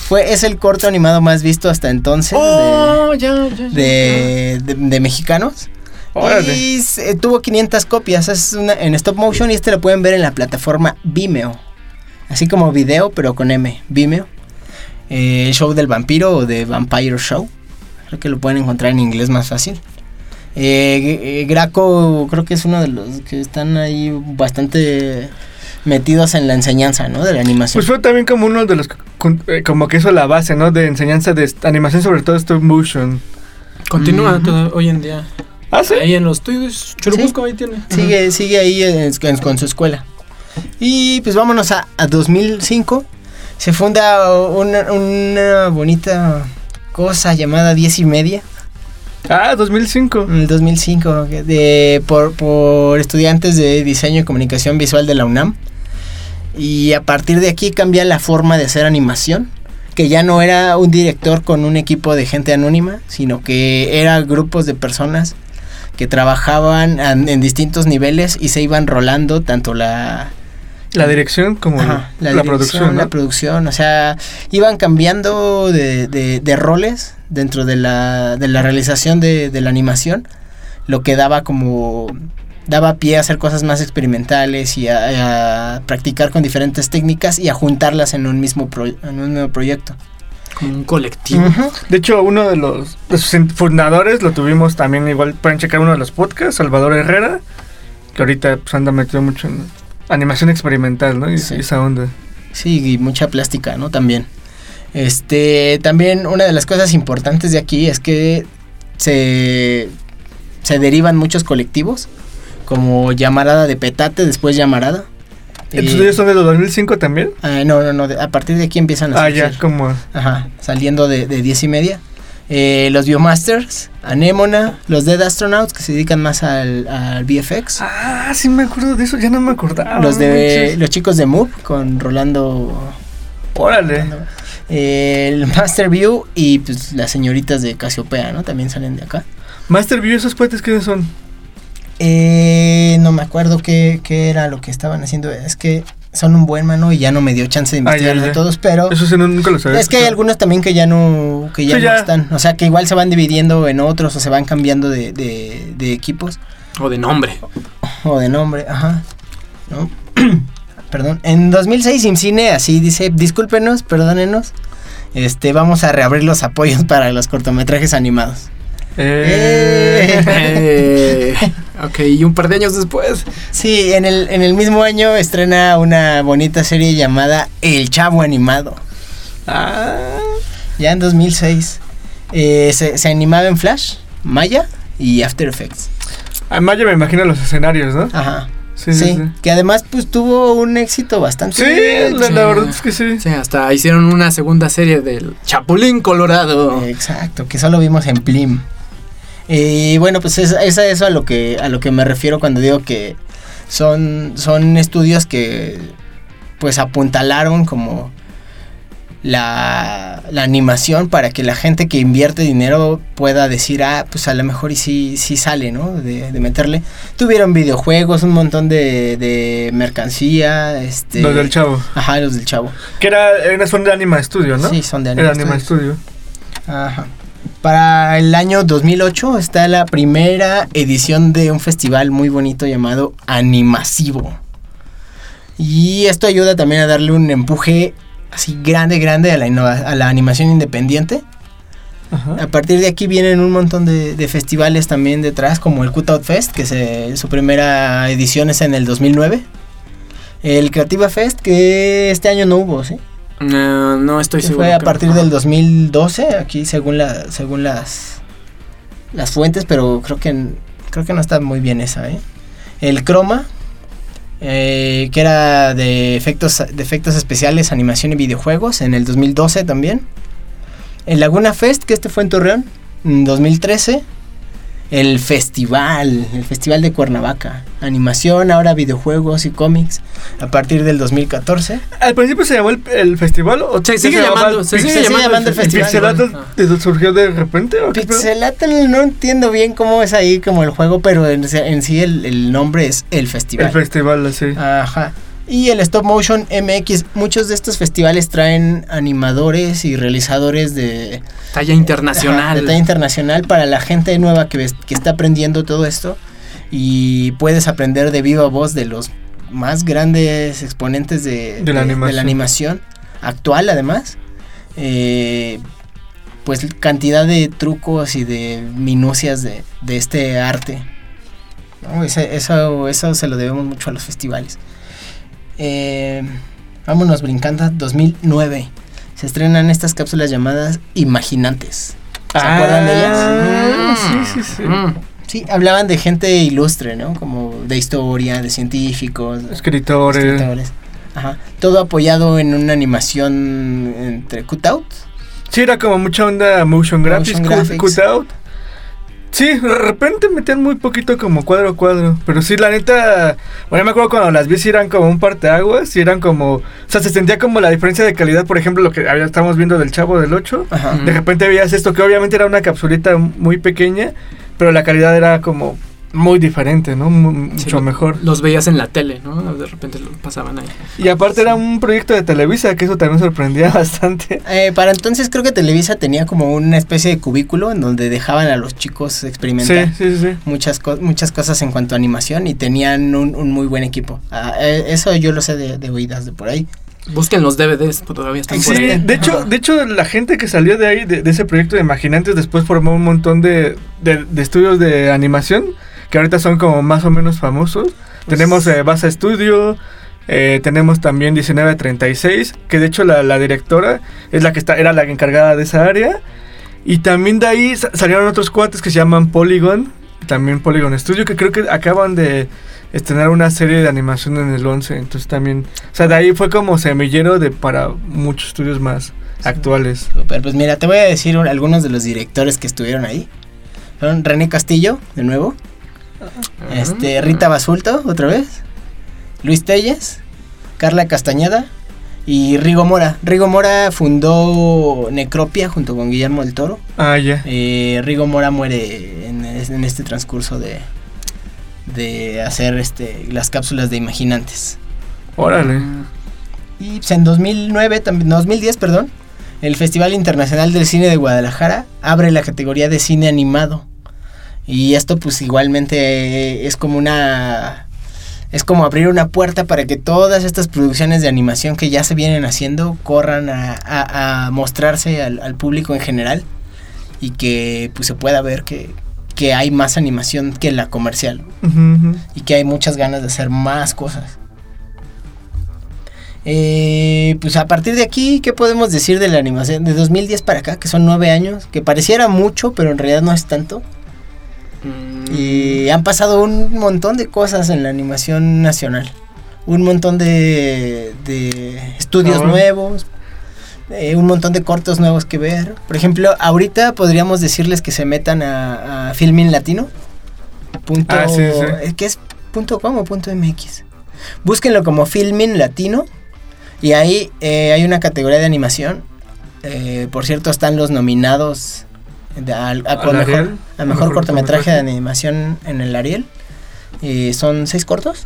Fue, es el corto animado más visto hasta entonces de- Oh, ya, ya, ya. de, de- de mexicanos. Órale. Y se- tuvo 500 copias. Es una, en stop motion y este lo pueden ver en la plataforma Vimeo. Así como video, pero con M. Vimeo. Eh, show del vampiro o de Vampire Show. Creo que lo pueden encontrar en inglés más fácil. Eh, eh, Graco creo que es uno de los que están ahí bastante metidos en la enseñanza, ¿no? De la animación. Pues fue también como uno de los eh, como que hizo la base, ¿no? De enseñanza de animación, sobre todo stop motion. Continúa todo- hoy en día. Ah, sí. Ahí en los tuyos, Churubusco ahí tiene. Sigue, sigue ahí en- en- con su escuela. Y pues vámonos a, a 2005. Se funda una, una bonita cosa llamada 10 y media. Ah, 2005. En el 2005. que De, por, por estudiantes de diseño y comunicación visual de la UNAM. Y a partir de aquí cambia la forma de hacer animación. Que ya no era un director con un equipo de gente anónima, sino que eran grupos de personas que trabajaban an- en distintos niveles y se iban rolando tanto la, La dirección como Ajá, la, dirección, producción, ¿no? La producción, o sea, iban cambiando de, de- de roles dentro de la, de la realización de, de la animación, lo que daba como daba pie a hacer cosas más experimentales y a, a practicar con diferentes técnicas y a juntarlas en un mismo, pro- en un mismo proyecto. Como un colectivo. De hecho, uno de los fundadores lo tuvimos también igual, pueden checar uno de los podcasts, Salvador Herrera, que ahorita pues, anda metido mucho en animación experimental, ¿no? Y, Sí. y esa onda. Sí, y mucha plástica, ¿no? También. Este, también una de las cosas importantes de aquí es que se, se derivan muchos colectivos, como Llamarada de Petate, después Llamarada. ¿Estos Eh, estudios son de los 2005 también? ah, no, no, no. de- a partir de aquí empiezan a Ah, ya, como... Ajá, saliendo de, de 10 y media. Eh, los Biomasters, Anemona, los Dead Astronauts, que se dedican más al, al VFX. Ah, sí me acuerdo de eso, ya no me acordaba. los de los chicos de Move con Rolando Órale. eh, el Master View y pues las señoritas de Casiopea, ¿no? También salen de acá. Master View, ¿esos cohetes quiénes son? Eh, no me acuerdo qué, qué era lo que estaban haciendo. Es que son un buen mano y ya no me dio chance de Ah, ya, ya. todos, pero Eso sí, no- nunca lo sabía. es que hay algunos también que ya no que ya Sí, no ya. están. O sea, que igual se van dividiendo en otros o se van cambiando de, de, de equipos O de nombre. o de nombre. Ajá. ¿No? Perdón. En 2006 IMCINE así dice, discúlpenos, perdónenos. Este, vamos a reabrir los apoyos para los cortometrajes animados. Eh, Eh, ok, y un par de años después. Sí, en el, en el mismo año estrena una bonita serie llamada El Chavo Animado. Ah, Ya en 2006. Eh, se, se animaba en Flash, Maya y After Effects. a Maya me imagino los escenarios, ¿no? Ajá. Sí, Sí, que además pues tuvo un éxito bastante. Sí, la, la verdad es que sí. Sí, hasta hicieron una segunda serie del Chapulín Colorado. Exacto, que solo vimos en Plim. Y bueno, pues es, es a eso a lo que a lo que me refiero cuando digo que son son estudios que pues apuntalaron como la, la animación para que la gente que invierte dinero pueda decir, ah, pues a lo mejor y sí, sí sale, ¿no? De, de meterle. Tuvieron videojuegos, un montón de, de mercancía, este... Los del chavo. Ajá, los del chavo. Que era, era son de Anima Studio, ¿no? Sí, son de Era Anima Anima Studios. Studio. Ajá. Para el año 2008 está la primera edición de un festival muy bonito llamado Animasivo. Y esto ayuda también a darle un empuje así grande, grande a la, a la animación independiente. Ajá. A partir de aquí vienen un montón de, de festivales también detrás, como el Cutout Fest, que se- su primera edición es en el 2009. El Creativa Fest, que este año no hubo, ¿sí? No, no estoy que seguro. fue a partir del 2012 aquí según la según las las fuentes pero creo que creo que no está muy bien esa ¿eh? el croma eh, que era de efectos de efectos especiales animación y videojuegos en el 2012 también el Laguna Fest que este fue en Torreón en 2013 el festival el festival de Cuernavaca animación ahora videojuegos y cómics a partir del 2014 Al principio se llamó el, el festival o Se sigue llamaba llamando, se sigue se sigue llamando el ¿El festival, Pixelato igual. de- surgió de repente? ¿o? Pixelatl no entiendo bien cómo es ahí como el juego, pero en, en sí el, el nombre es el festival. El festival, así. Ajá. Y el Stop Motion MX, muchos de estos festivales traen animadores y realizadores de Talla internacional. de talla internacional para la gente nueva que, ves- que está aprendiendo todo esto y puedes aprender de viva voz de los más grandes exponentes de, De la animación. animación actual además. Eh, pues cantidad de trucos y de minucias de, de este arte. ¿no? Ese- eso, eso se lo debemos mucho a los festivales. Eh, vámonos brincando. 2009. Se estrenan estas cápsulas llamadas Imaginantes. ¿Se acuerdan de ellas? Ah, sí, sí, sí. Mm. Sí, hablaban de gente ilustre, ¿no? Como de historia, de científicos, Escritores. escritores. Ajá. Todo apoyado en una animación entre cutout. Sí, era como mucha onda motion graphics, Motion graphics. cutout. Sí, de repente metían muy poquito como cuadro a cuadro. Pero sí, la neta. Bueno, me acuerdo cuando las vi, sí eran como un parteaguas. Y eran como. O sea, se sentía como la diferencia de calidad. Por ejemplo, lo que había- estábamos viendo del Chavo del 8. Ajá. De repente veías esto, que obviamente era una capsulita muy pequeña. Pero la calidad era como muy diferente, ¿no? Sí, mucho mejor. Los veías en la tele, ¿no? De repente lo pasaban ahí. Y aparte era un proyecto de Televisa, que eso también sorprendía bastante. Eh, para entonces creo que Televisa tenía como una especie de cubículo en donde dejaban a los chicos experimentar sí, sí. sí. muchas, co- muchas cosas en cuanto a animación y tenían un, un muy buen equipo. Ah, eh, eso yo lo sé de, de oídas de por ahí. Busquen los DVDs, todavía están por Sí, ahí. de hecho, de hecho, la gente que salió de ahí, de, de ese proyecto de Imaginantes, después formó un montón de, de- de estudios de animación, que ahorita son como más o menos famosos. Pues tenemos eh, Basa Studio, eh, tenemos también 1936, que de hecho la, la directora es la que está, era la encargada de esa área. Y también de ahí sa- salieron otros cuates que se llaman Polygon, también Polygon Studio, que creo que acaban de estrenar una serie de animación en el 11. Entonces también, o sea, de ahí fue como semillero de para muchos estudios más actuales. Super, pues mira, te voy a decir un- algunos de los directores que estuvieron ahí. Son René Castillo, de nuevo. Este, Rita Basulto, otra vez. Luis Telles, Carla Castañeda y Rigo Mora. Rigo Mora fundó Necropia junto con Guillermo del Toro. Ah, ya. Eh, Rigo Mora muere en, es- en este transcurso de, de hacer este, las cápsulas de Imaginantes. Órale. Y pues, en 2009, también, 2010, perdón, el Festival Internacional del Cine de Guadalajara abre la categoría de cine animado. Y esto pues igualmente eh, es como una... Es como abrir una puerta para que todas estas producciones de animación que ya se vienen haciendo corran a, a- a mostrarse al, al público en general y que pues se pueda ver que, que hay más animación que la comercial y que hay muchas ganas de hacer más cosas. Eh, pues a partir de aquí, ¿qué podemos decir de la animación? De 2010 para acá, que son nueve años, que pareciera mucho, pero en realidad no es tanto. Mm, Y han pasado un montón de cosas en la animación nacional. Un montón de, de estudios nuevos, eh, un montón de cortos nuevos que ver. Por ejemplo, ahorita podríamos decirles que se metan a, a Filmin Latino. Punto, Ah, sí, sí. eh, ¿Qué es punto com o punto mx? Búsquenlo como Filmin Latino. Y ahí eh, hay una categoría de animación. Eh, por cierto, están los nominados de- al- a, ¿Al mejor, Ariel? a mejor, Mejor cortometraje de animación en el Ariel. Eh, son seis cortos.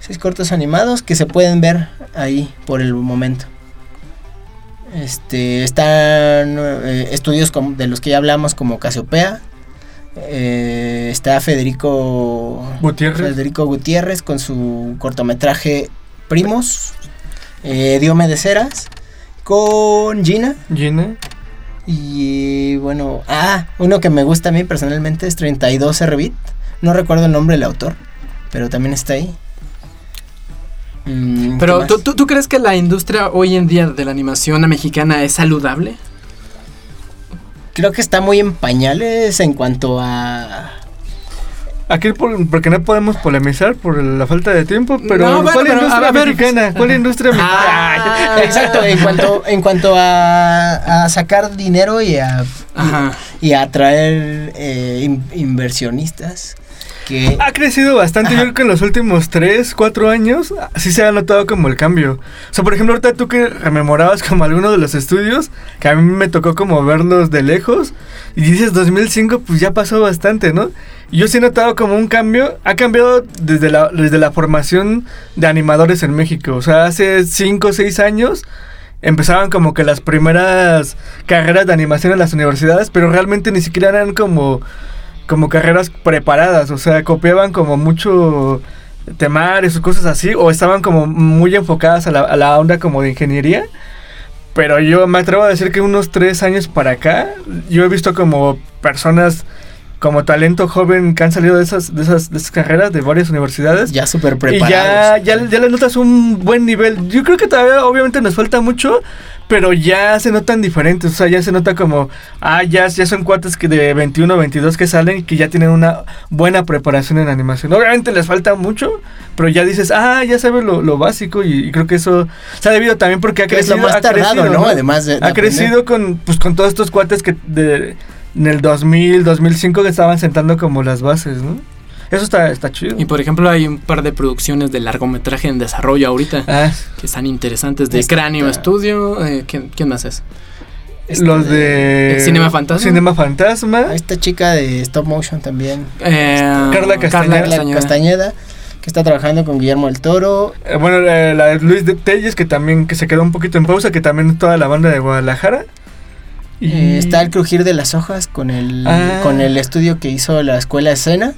Seis cortos animados que se pueden ver ahí por el momento. Este, están eh, estudios como- de los que ya hablamos como Casiopea. Eh, está Federico Gutiérrez. Federico Gutiérrez con su cortometraje Primos. Eh, Diome de Ceras. Con Gina. Gina. Y bueno, ah, uno que me gusta a mí personalmente es 32 Rbit. No recuerdo el nombre del autor, pero también está ahí. Mm, ¿qué Pero tú, tú crees que la industria hoy en día de la animación mexicana es saludable? creo que está muy en pañales en cuanto a Aquí por- porque no podemos polemizar por la falta de tiempo, pero No, bueno, ¿cuál pero, industria ver, mexicana? ¿Cuál industria mexicana? Ah, exacto, en cuanto en cuanto a, a sacar dinero y a y a atraer eh, in- inversionistas que Ha crecido bastante, yo Ajá. creo que en los últimos 3, 4 años sí se ha notado como el cambio. O sea, por ejemplo, ahorita tú que rememorabas como alguno de los estudios, que a mí me tocó como verlos de lejos, y dices 2005, pues ya pasó bastante, ¿no? Y yo sí he notado como un cambio, ha cambiado desde la, desde la formación de animadores en México. O sea, hace 5 o 6 años empezaban como que las primeras carreras de animación en las universidades, pero realmente ni siquiera eran como como carreras preparadas, o sea, copiaban como mucho temarios o cosas así, o estaban como muy enfocadas a la, a la onda como de ingeniería. Pero yo me atrevo a decir que unos tres años para acá, yo he visto como personas como talento joven que han salido de esas, de esas, de esas carreras de varias universidades. ya súper Y preparados. ya, ya, ya le notas un buen nivel. Yo creo que todavía obviamente nos falta mucho, pero ya se notan diferentes. O sea, ya se nota como, ah, ya, ya son cuates que de 21 22 que salen y que ya tienen una buena preparación en animación. Obviamente les falta mucho, pero ya dices, ah, ya sabes lo, lo básico y, y creo que eso se ha debido también porque ha Que es crecido. lo más tardado, crecido, ¿no? Además de- de ha aprender. crecido con, pues, con todos estos cuates que de, en el 2000, 2005 que estaban sentando como las bases, ¿no? Eso está, está chido. Y por ejemplo hay un par de producciones de largometraje en desarrollo ahorita Ah, que están interesantes de Está- Cráneo Studio. eh, ¿quién, quién más es? Este, los de ¿El Cinema Fantasma? Cinema Fantasma. esta chica de stop motion también Eh, Carla Castañeda. Carla Castañeda. Castañeda que está trabajando con Guillermo del Toro Eh, bueno, la, la de Luis de Telles, que también que se quedó un poquito en pausa, que también toda la banda de Guadalajara. Eh, está el crujir de las hojas con el Ah. con el estudio que hizo la escuela escena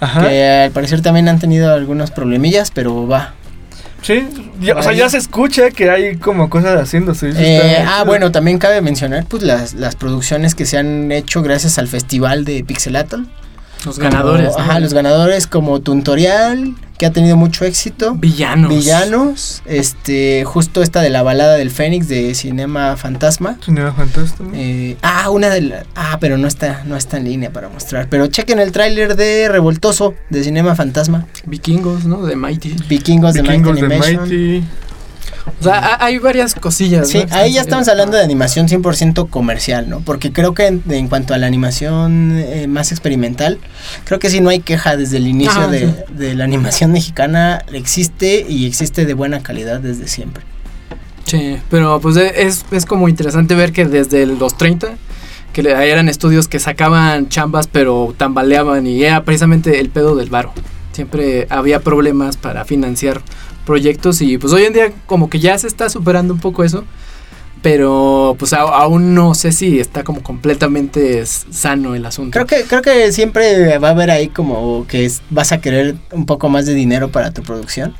Ajá. que al parecer también han tenido algunos problemillas pero va Sí, ya- o sea, ya se escucha que hay como cosas haciéndose. Eh, ah chido. bueno también cabe mencionar pues las, las producciones que se han hecho gracias al festival de Pixelatl Los ganadores. Como- ¿no? ajá los ganadores como Tuntorial que ha tenido mucho éxito. Villanos. Villanos, este, justo esta de la balada del Fénix de Cinema Fantasma. Cinema fantástico. Eh, ah, una de la, ah, pero no está, no está en línea para mostrar. Pero chequen el tráiler de Revoltoso de Cinema Fantasma. Vikingos, ¿no? De Mighty. Vikingos, Vikingos de de Mighty Animation. Mighty. O sea, ha- hay varias cosillas. Sí, ¿no? ahí ya estamos hablando de animación 100% comercial, ¿no? Porque creo que en, en cuanto a la animación eh, más experimental, creo que sí no hay queja desde el inicio Ajá, de, sí. de la animación mexicana, existe y existe de buena calidad desde siempre. Sí, pero pues e- es, es como interesante ver que desde los 30, que eran estudios que sacaban chambas pero tambaleaban y era precisamente el pedo del varo. Siempre había problemas para financiar proyectos y pues hoy en día como que ya se está superando un poco eso. Pero pues a- aún no sé si está como completamente sano el asunto. Creo que, creo que siempre va a haber ahí como que vas a querer un poco más de dinero para tu producción.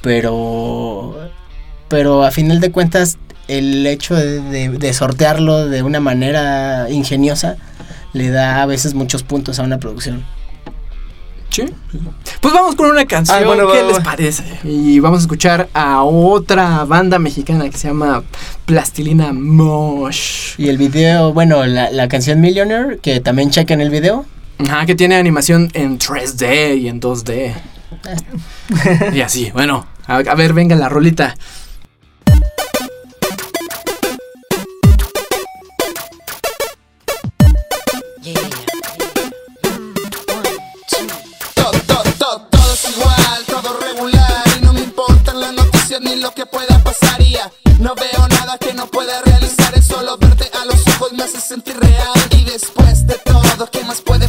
Pero. Pero a final de cuentas, el hecho de sortearlo de una manera ingeniosa le da a veces muchos puntos a una producción. Sí. Pues vamos con una canción. Ah, bueno, ¿Qué va, les va. parece? Y vamos a escuchar a otra banda mexicana que se llama Plastilina Mosh. Y el video, bueno, la, la canción Millionaire, que también chequen el video. Ajá, que tiene animación en 3D y en 2D. y así, bueno. A, a ver, venga la rolita. Lo que pueda pasar y ya No veo nada que no pueda realizar. Es solo verte a los ojos me hace sentir real. Y después de todo, ¿qué más puede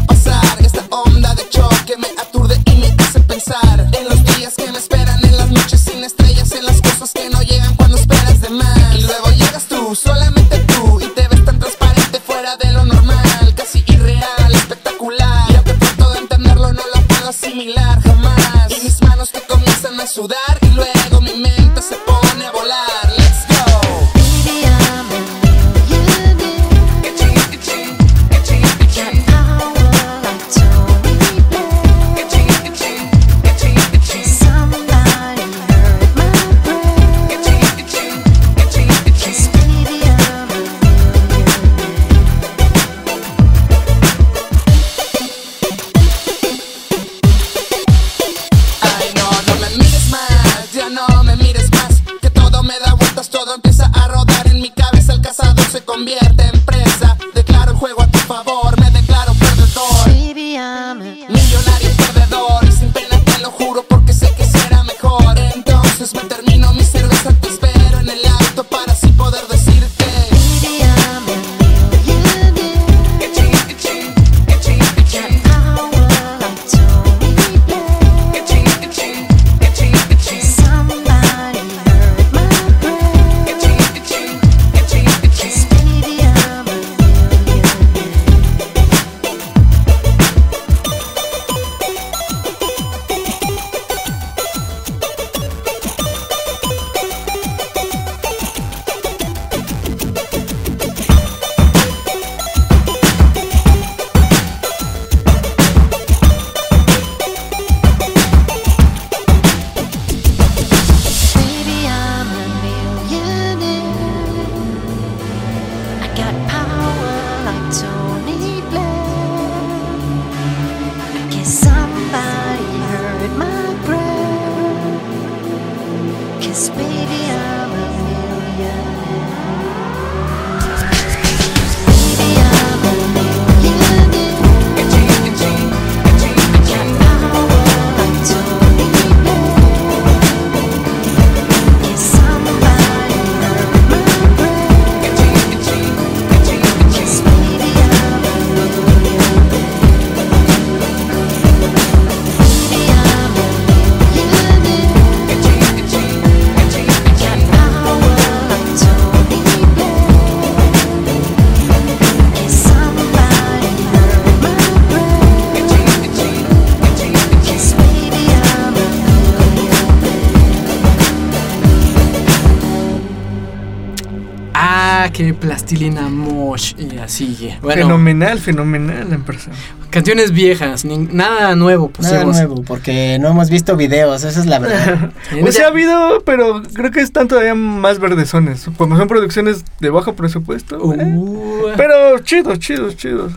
plastilina mosh y así. Bueno, Fenomenal, fenomenal en persona. canciones viejas, ni- nada nuevo Nada pusimos. nuevo, porque no hemos visto videos, esa es la verdad. O sea, ha habido, pero creo que están todavía más verdezones. Como son producciones de bajo presupuesto. eh. Uh, Pero chidos, chidos, chidos.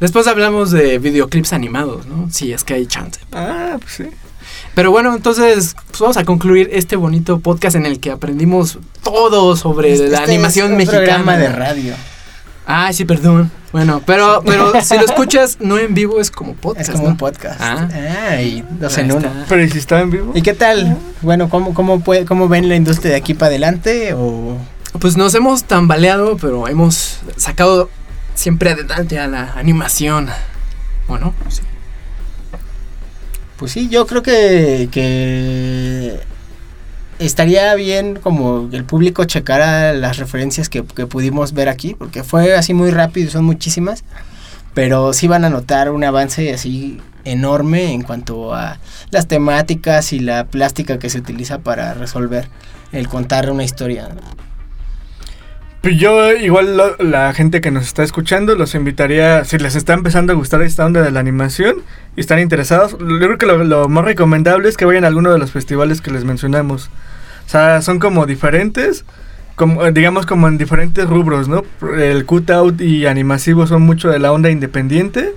Después hablamos de videoclips animados, ¿no? Sí, es que hay chance. Ah, pues sí. Pero bueno, entonces pues vamos a concluir este bonito podcast en el que aprendimos todo sobre Este la es animación un mexicana. programa de radio. Ah, sí, perdón. Bueno, pero, pero si lo escuchas no en vivo es como podcast. Es como ¿no? un podcast. Ah. Ah, y dos en uno. Pero ¿y si está en vivo? ¿Y qué tal? Bueno, ¿cómo, cómo, puede, ¿cómo ven la industria de aquí para adelante? O... Pues nos hemos tambaleado, pero hemos sacado siempre adelante a la animación. Bueno, sí. Pues sí, yo creo que, que estaría bien como el público checara las referencias que, que pudimos ver aquí, porque fue así muy rápido, son muchísimas, pero sí van a notar un avance así enorme en cuanto a las temáticas y la plástica que se utiliza para resolver el contar una historia. Yo, igual lo- la gente que nos está escuchando, los invitaría, si les está empezando a gustar esta onda de la animación y están interesados, yo creo que lo, lo más recomendable es que vayan a alguno de los festivales que les mencionamos. O sea, son como diferentes, como, eh, digamos como en diferentes rubros, ¿no? El cutout y animasivo son mucho de la onda independiente.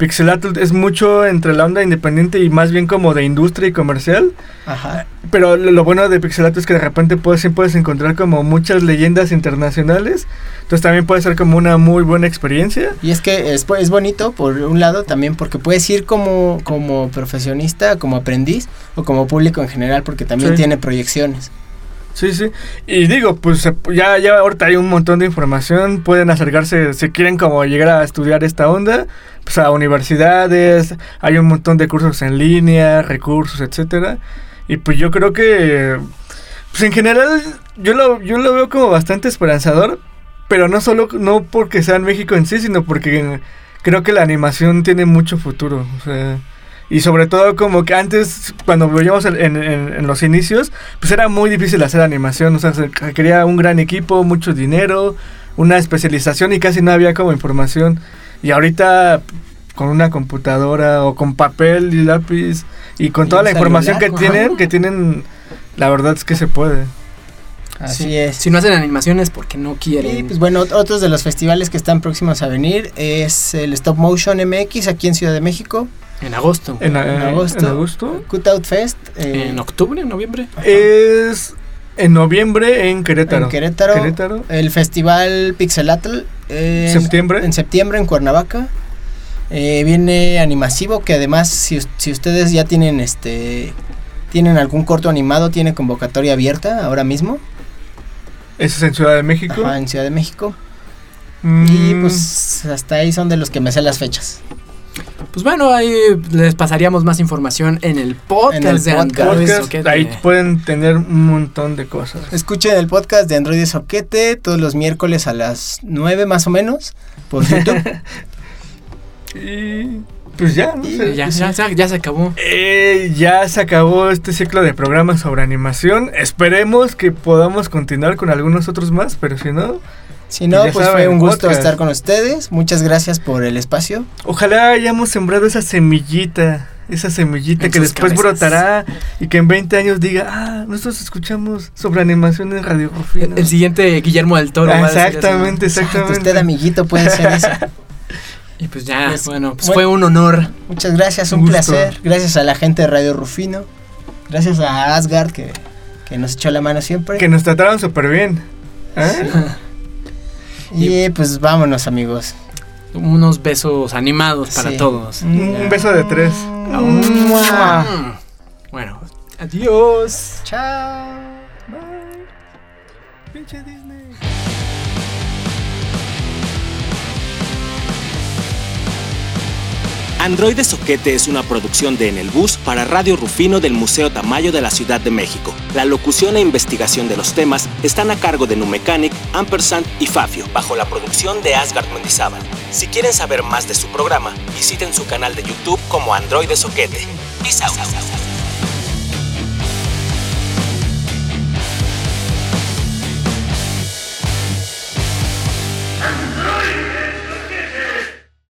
Pixelatl es mucho entre la onda independiente y más bien como de industria y comercial. Ajá. Pero lo, lo bueno de Pixelato es que de repente puedes, puedes encontrar como muchas leyendas internacionales. Entonces también puede ser como una muy buena experiencia. Y es que es, es bonito por un lado también porque puedes ir como, como profesionista, como aprendiz o como público en general porque también Sí. tiene proyecciones. Sí, sí. Y digo, pues ya, ya ahorita hay un montón de información. Pueden acercarse, si quieren como llegar a estudiar esta onda, pues a universidades. Hay un montón de cursos en línea, recursos, etcétera. Y pues yo creo que, pues en general, yo lo, yo lo veo como bastante esperanzador. Pero no solo, no porque sea en México en sí, sino porque creo que la animación tiene mucho futuro. O sea, y sobre todo como que antes, cuando veíamos en, en- en- los inicios, pues era muy difícil hacer animación. O sea, se requería un gran equipo, mucho dinero, una especialización y casi no había como información. Y ahorita con una computadora o con papel y lápiz y con Y toda la información que tienen, que tienen, la verdad es que se puede. Así Sí. es. Si no hacen animaciones porque no quieren. Y pues bueno, ot- otros de los festivales que están próximos a venir es el Stop Motion MX aquí en Ciudad de México, En agosto. En, En eh, agosto. en agosto. Cutout Fest eh, En octubre, noviembre. Es en noviembre en Querétaro. en Querétaro, Querétaro. el Festival Pixelatl eh, Septiembre. en septiembre en Cuernavaca. Eh, viene Animasivo, que además si, si ustedes ya tienen este tienen algún corto animado, tiene convocatoria abierta ahora mismo Ese es en Ciudad de México. ajá, en Ciudad de México. Mm, Y pues hasta ahí son de los que me sé las fechas. Pues bueno, ahí les pasaríamos más información en el podcast En el de podcast. Android Soquete. ahí pueden tener un montón de cosas. Escuchen el podcast de Android Soquete todos los miércoles a las 9 más o menos por YouTube. Y pues ya, no sé. Ya, ya, ya, ya se acabó. Eh, ya se acabó este ciclo de programas sobre animación. Esperemos que podamos continuar con algunos otros más, pero si no, si no, Ya pues saben, fue un gusto podcast. estar con ustedes. Muchas gracias por el espacio. ojalá hayamos sembrado esa semillita. Esa semillita En que después cabezas. brotará y que en 20 años diga, ah, nosotros escuchamos sobre animación en Radio Rufino. El, el siguiente Guillermo del Toro. ¿no? Exactamente, exactamente. usted amiguito puede ser eso. Y pues ya, Pues, bueno, pues bueno. fue un honor. Muchas gracias, un placer. Gracias a la gente de Radio Rufino. Gracias a Asgard que, que nos echó la mano siempre. Que nos trataron súper bien. ¿Eh? Y pues vámonos amigos. Unos besos animados para Sí. todos. Un, un beso de tres. Mua. Mm. Bueno, adiós. Chao. Pinche Disney. Androide Soquete es una producción de En el Bus para Radio Rufino del Museo Tamayo de la Ciudad de México. La locución e investigación de los temas están a cargo de Numecanic, Ampersand y Fafio, bajo la producción de Asgard Mendizábal. Si quieren saber más de su programa, visiten su canal de YouTube como Androide Soquete. Peace out.